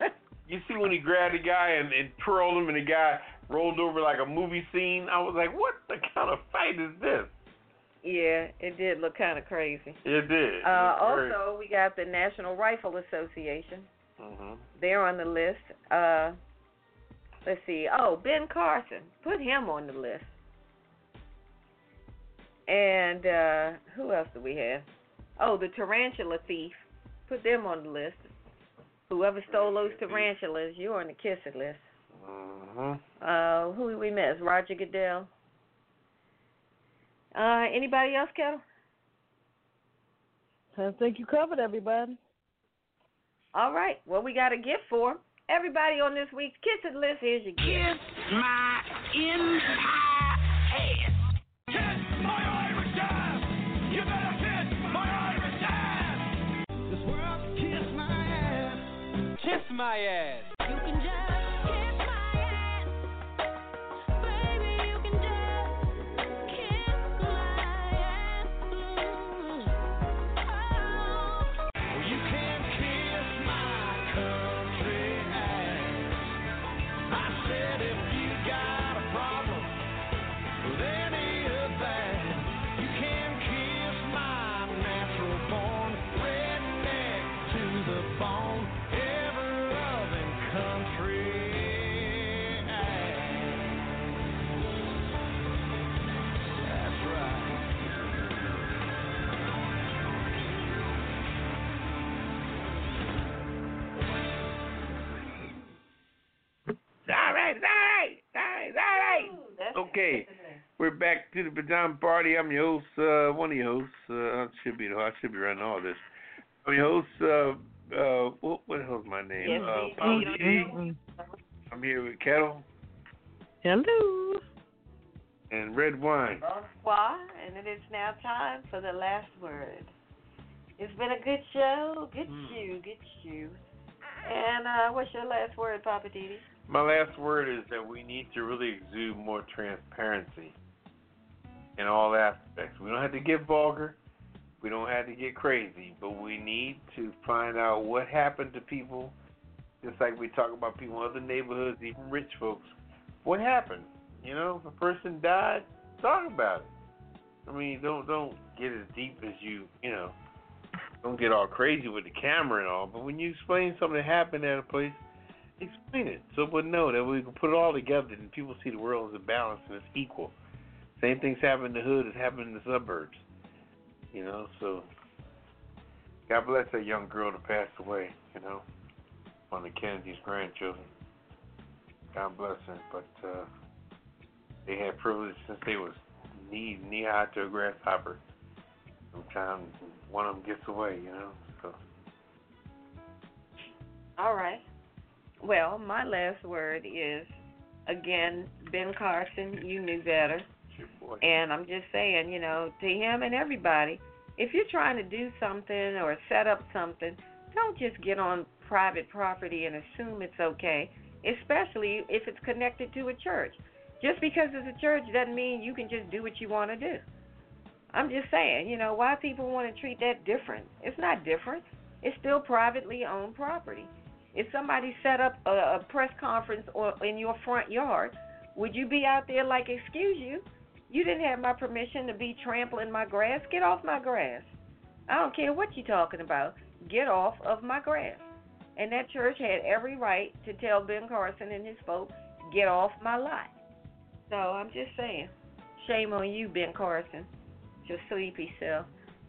you see when he grabbed the guy and, and twirled him and the guy rolled over like a movie scene. I was like, what the kind of fight is this? Yeah, it did look kind of crazy. It did. Uh, also, we got the National Rifle Association. Mm-hmm. They're on the list. Uh, let's see. Oh, Ben Carson. Put him on the list. And uh, who else do we have? Oh, the tarantula thief. Put them on the list. Whoever stole those tarantulas, you're on the kiss it list. hmm Uh, who did we miss? Roger Goodell. Uh, anybody else, Ketel? I think you covered everybody. All right. Well, we got a gift for Everybody on this week's Kiss It list, here's your gift. my entire my ass. The pajama party. I'm your host, uh, one of your hosts. Uh, I should be the I should be running all this. I'm your host. Uh, uh, what, what the hell's my name? Yes, uh. I'm here with Ketel Hello. and Redwine. Bonsoir, and it is now time for the last word. It's been a good show, good Hmm. shoe, good shoe. And uh, what's your last word, Poppa DD? My last word is that we need to really exude more transparency in all aspects. We don't have to get vulgar. We don't have to get crazy, but we need to find out what happened to people, just like we talk about people in other neighborhoods, even rich folks. What happened? You know, if a person died, talk about it. I mean, don't don't get as deep as you you know. Don't get all crazy with the camera and all. But when you explain something that happened at a place, explain it so we'll know that we can put it all together and people see the world as a balance and it's equal. Same things happen in the hood as happen in the suburbs. You know, so God bless that young girl that passed away, you know, one of Kennedy's grandchildren. God bless her. But uh they had privilege since they was knee knee high to a grasshopper. Sometimes one of them gets away, you know. So All right. Well, my last word is again, Ben Carson, you knew better. And I'm just saying, you know, to him and everybody, if you're trying to do something or set up something, don't just get on private property and assume it's okay, especially if it's connected to a church. Just because it's a church doesn't mean you can just do what you want to do. I'm just saying, you know, why people want to treat that different? It's not different. It's still privately owned property. If somebody set up a, a press conference or in your front yard, would you be out there like, excuse you? You didn't have my permission to be trampling my grass. Get off my grass. I don't care what you're talking about. Get off of my grass. And that church had every right to tell Ben Carson and his folks, get off my lot. So I'm just saying, shame on you, Ben Carson, your sleepy self.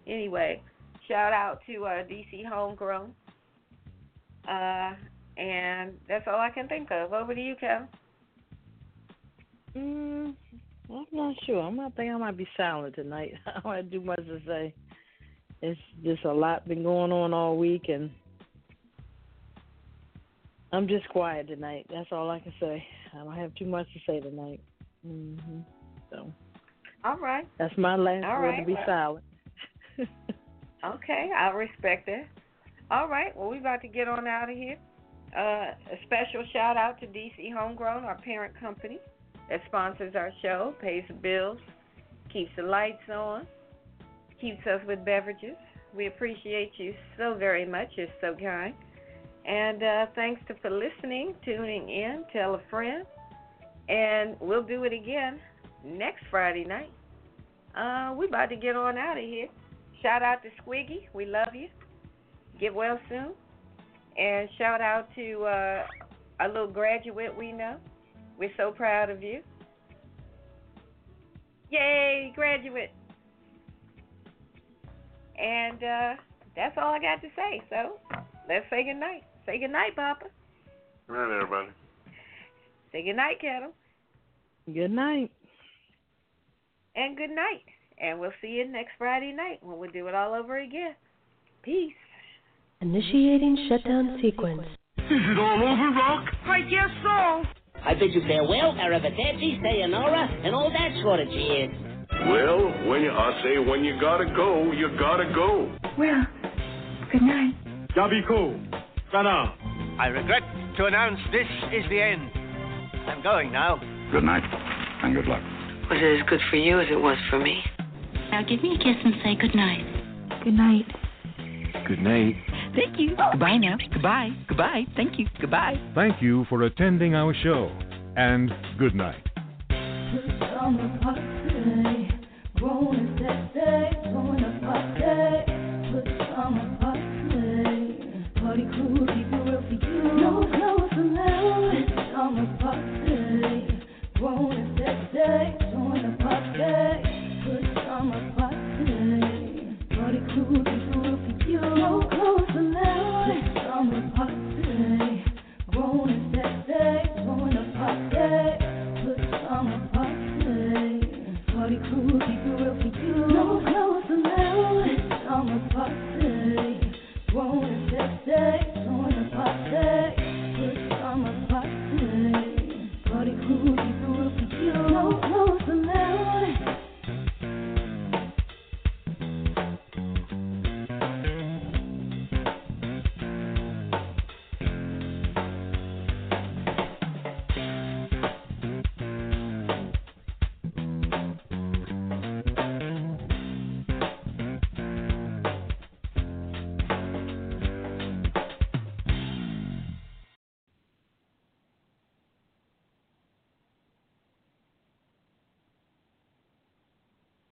Anyway, shout out to uh, DC Homegrown. Uh, and that's all I can think of. Over to you, Kevin. Mm, I'm not sure. I might think I might be silent tonight. I don't have too much to say. It's just a lot been going on all week, and I'm just quiet tonight. That's all I can say. I don't have too much to say tonight. hmm So. All right. That's my last all word right, to be well. silent. Okay, I respect that. All right, well, we're about to get on out of here. Uh, a special shout out to DC Homegrown, our parent company that sponsors our show, pays the bills, keeps the lights on, keeps us with beverages. We appreciate you so very much. You're so kind. And uh, thanks to, for listening, tuning in, tell a friend. And we'll do it again next Friday night. Uh, we're about to get on out of here. Shout out to Squiggy. We love you. Get well soon. And shout out to uh, a little graduate we know. We're so proud of you. Yay, graduate. And uh, that's all I got to say. So let's say goodnight. Say goodnight, Poppa. Good night, everybody. Say goodnight, Ketel. Good night. And good night. And we'll see you next Friday night when we do it all over again. Peace. Initiating shutdown sequence. Is it all over, Rock? I guess so. I bid you farewell, arrivederci, sayonara, and all that sort of cheers. Well, when you, I say when you gotta go, you gotta go. Well, good night. Yabiko. Sana. I regret to announce this is the end. I'm going now. Good night, and good luck. Was it as good for you as it was for me? Now give me a kiss and say good night. Good night. Good night. Thank you. Goodbye now. Goodbye. Goodbye. Thank you. Goodbye. Thank you for attending our show, and good night.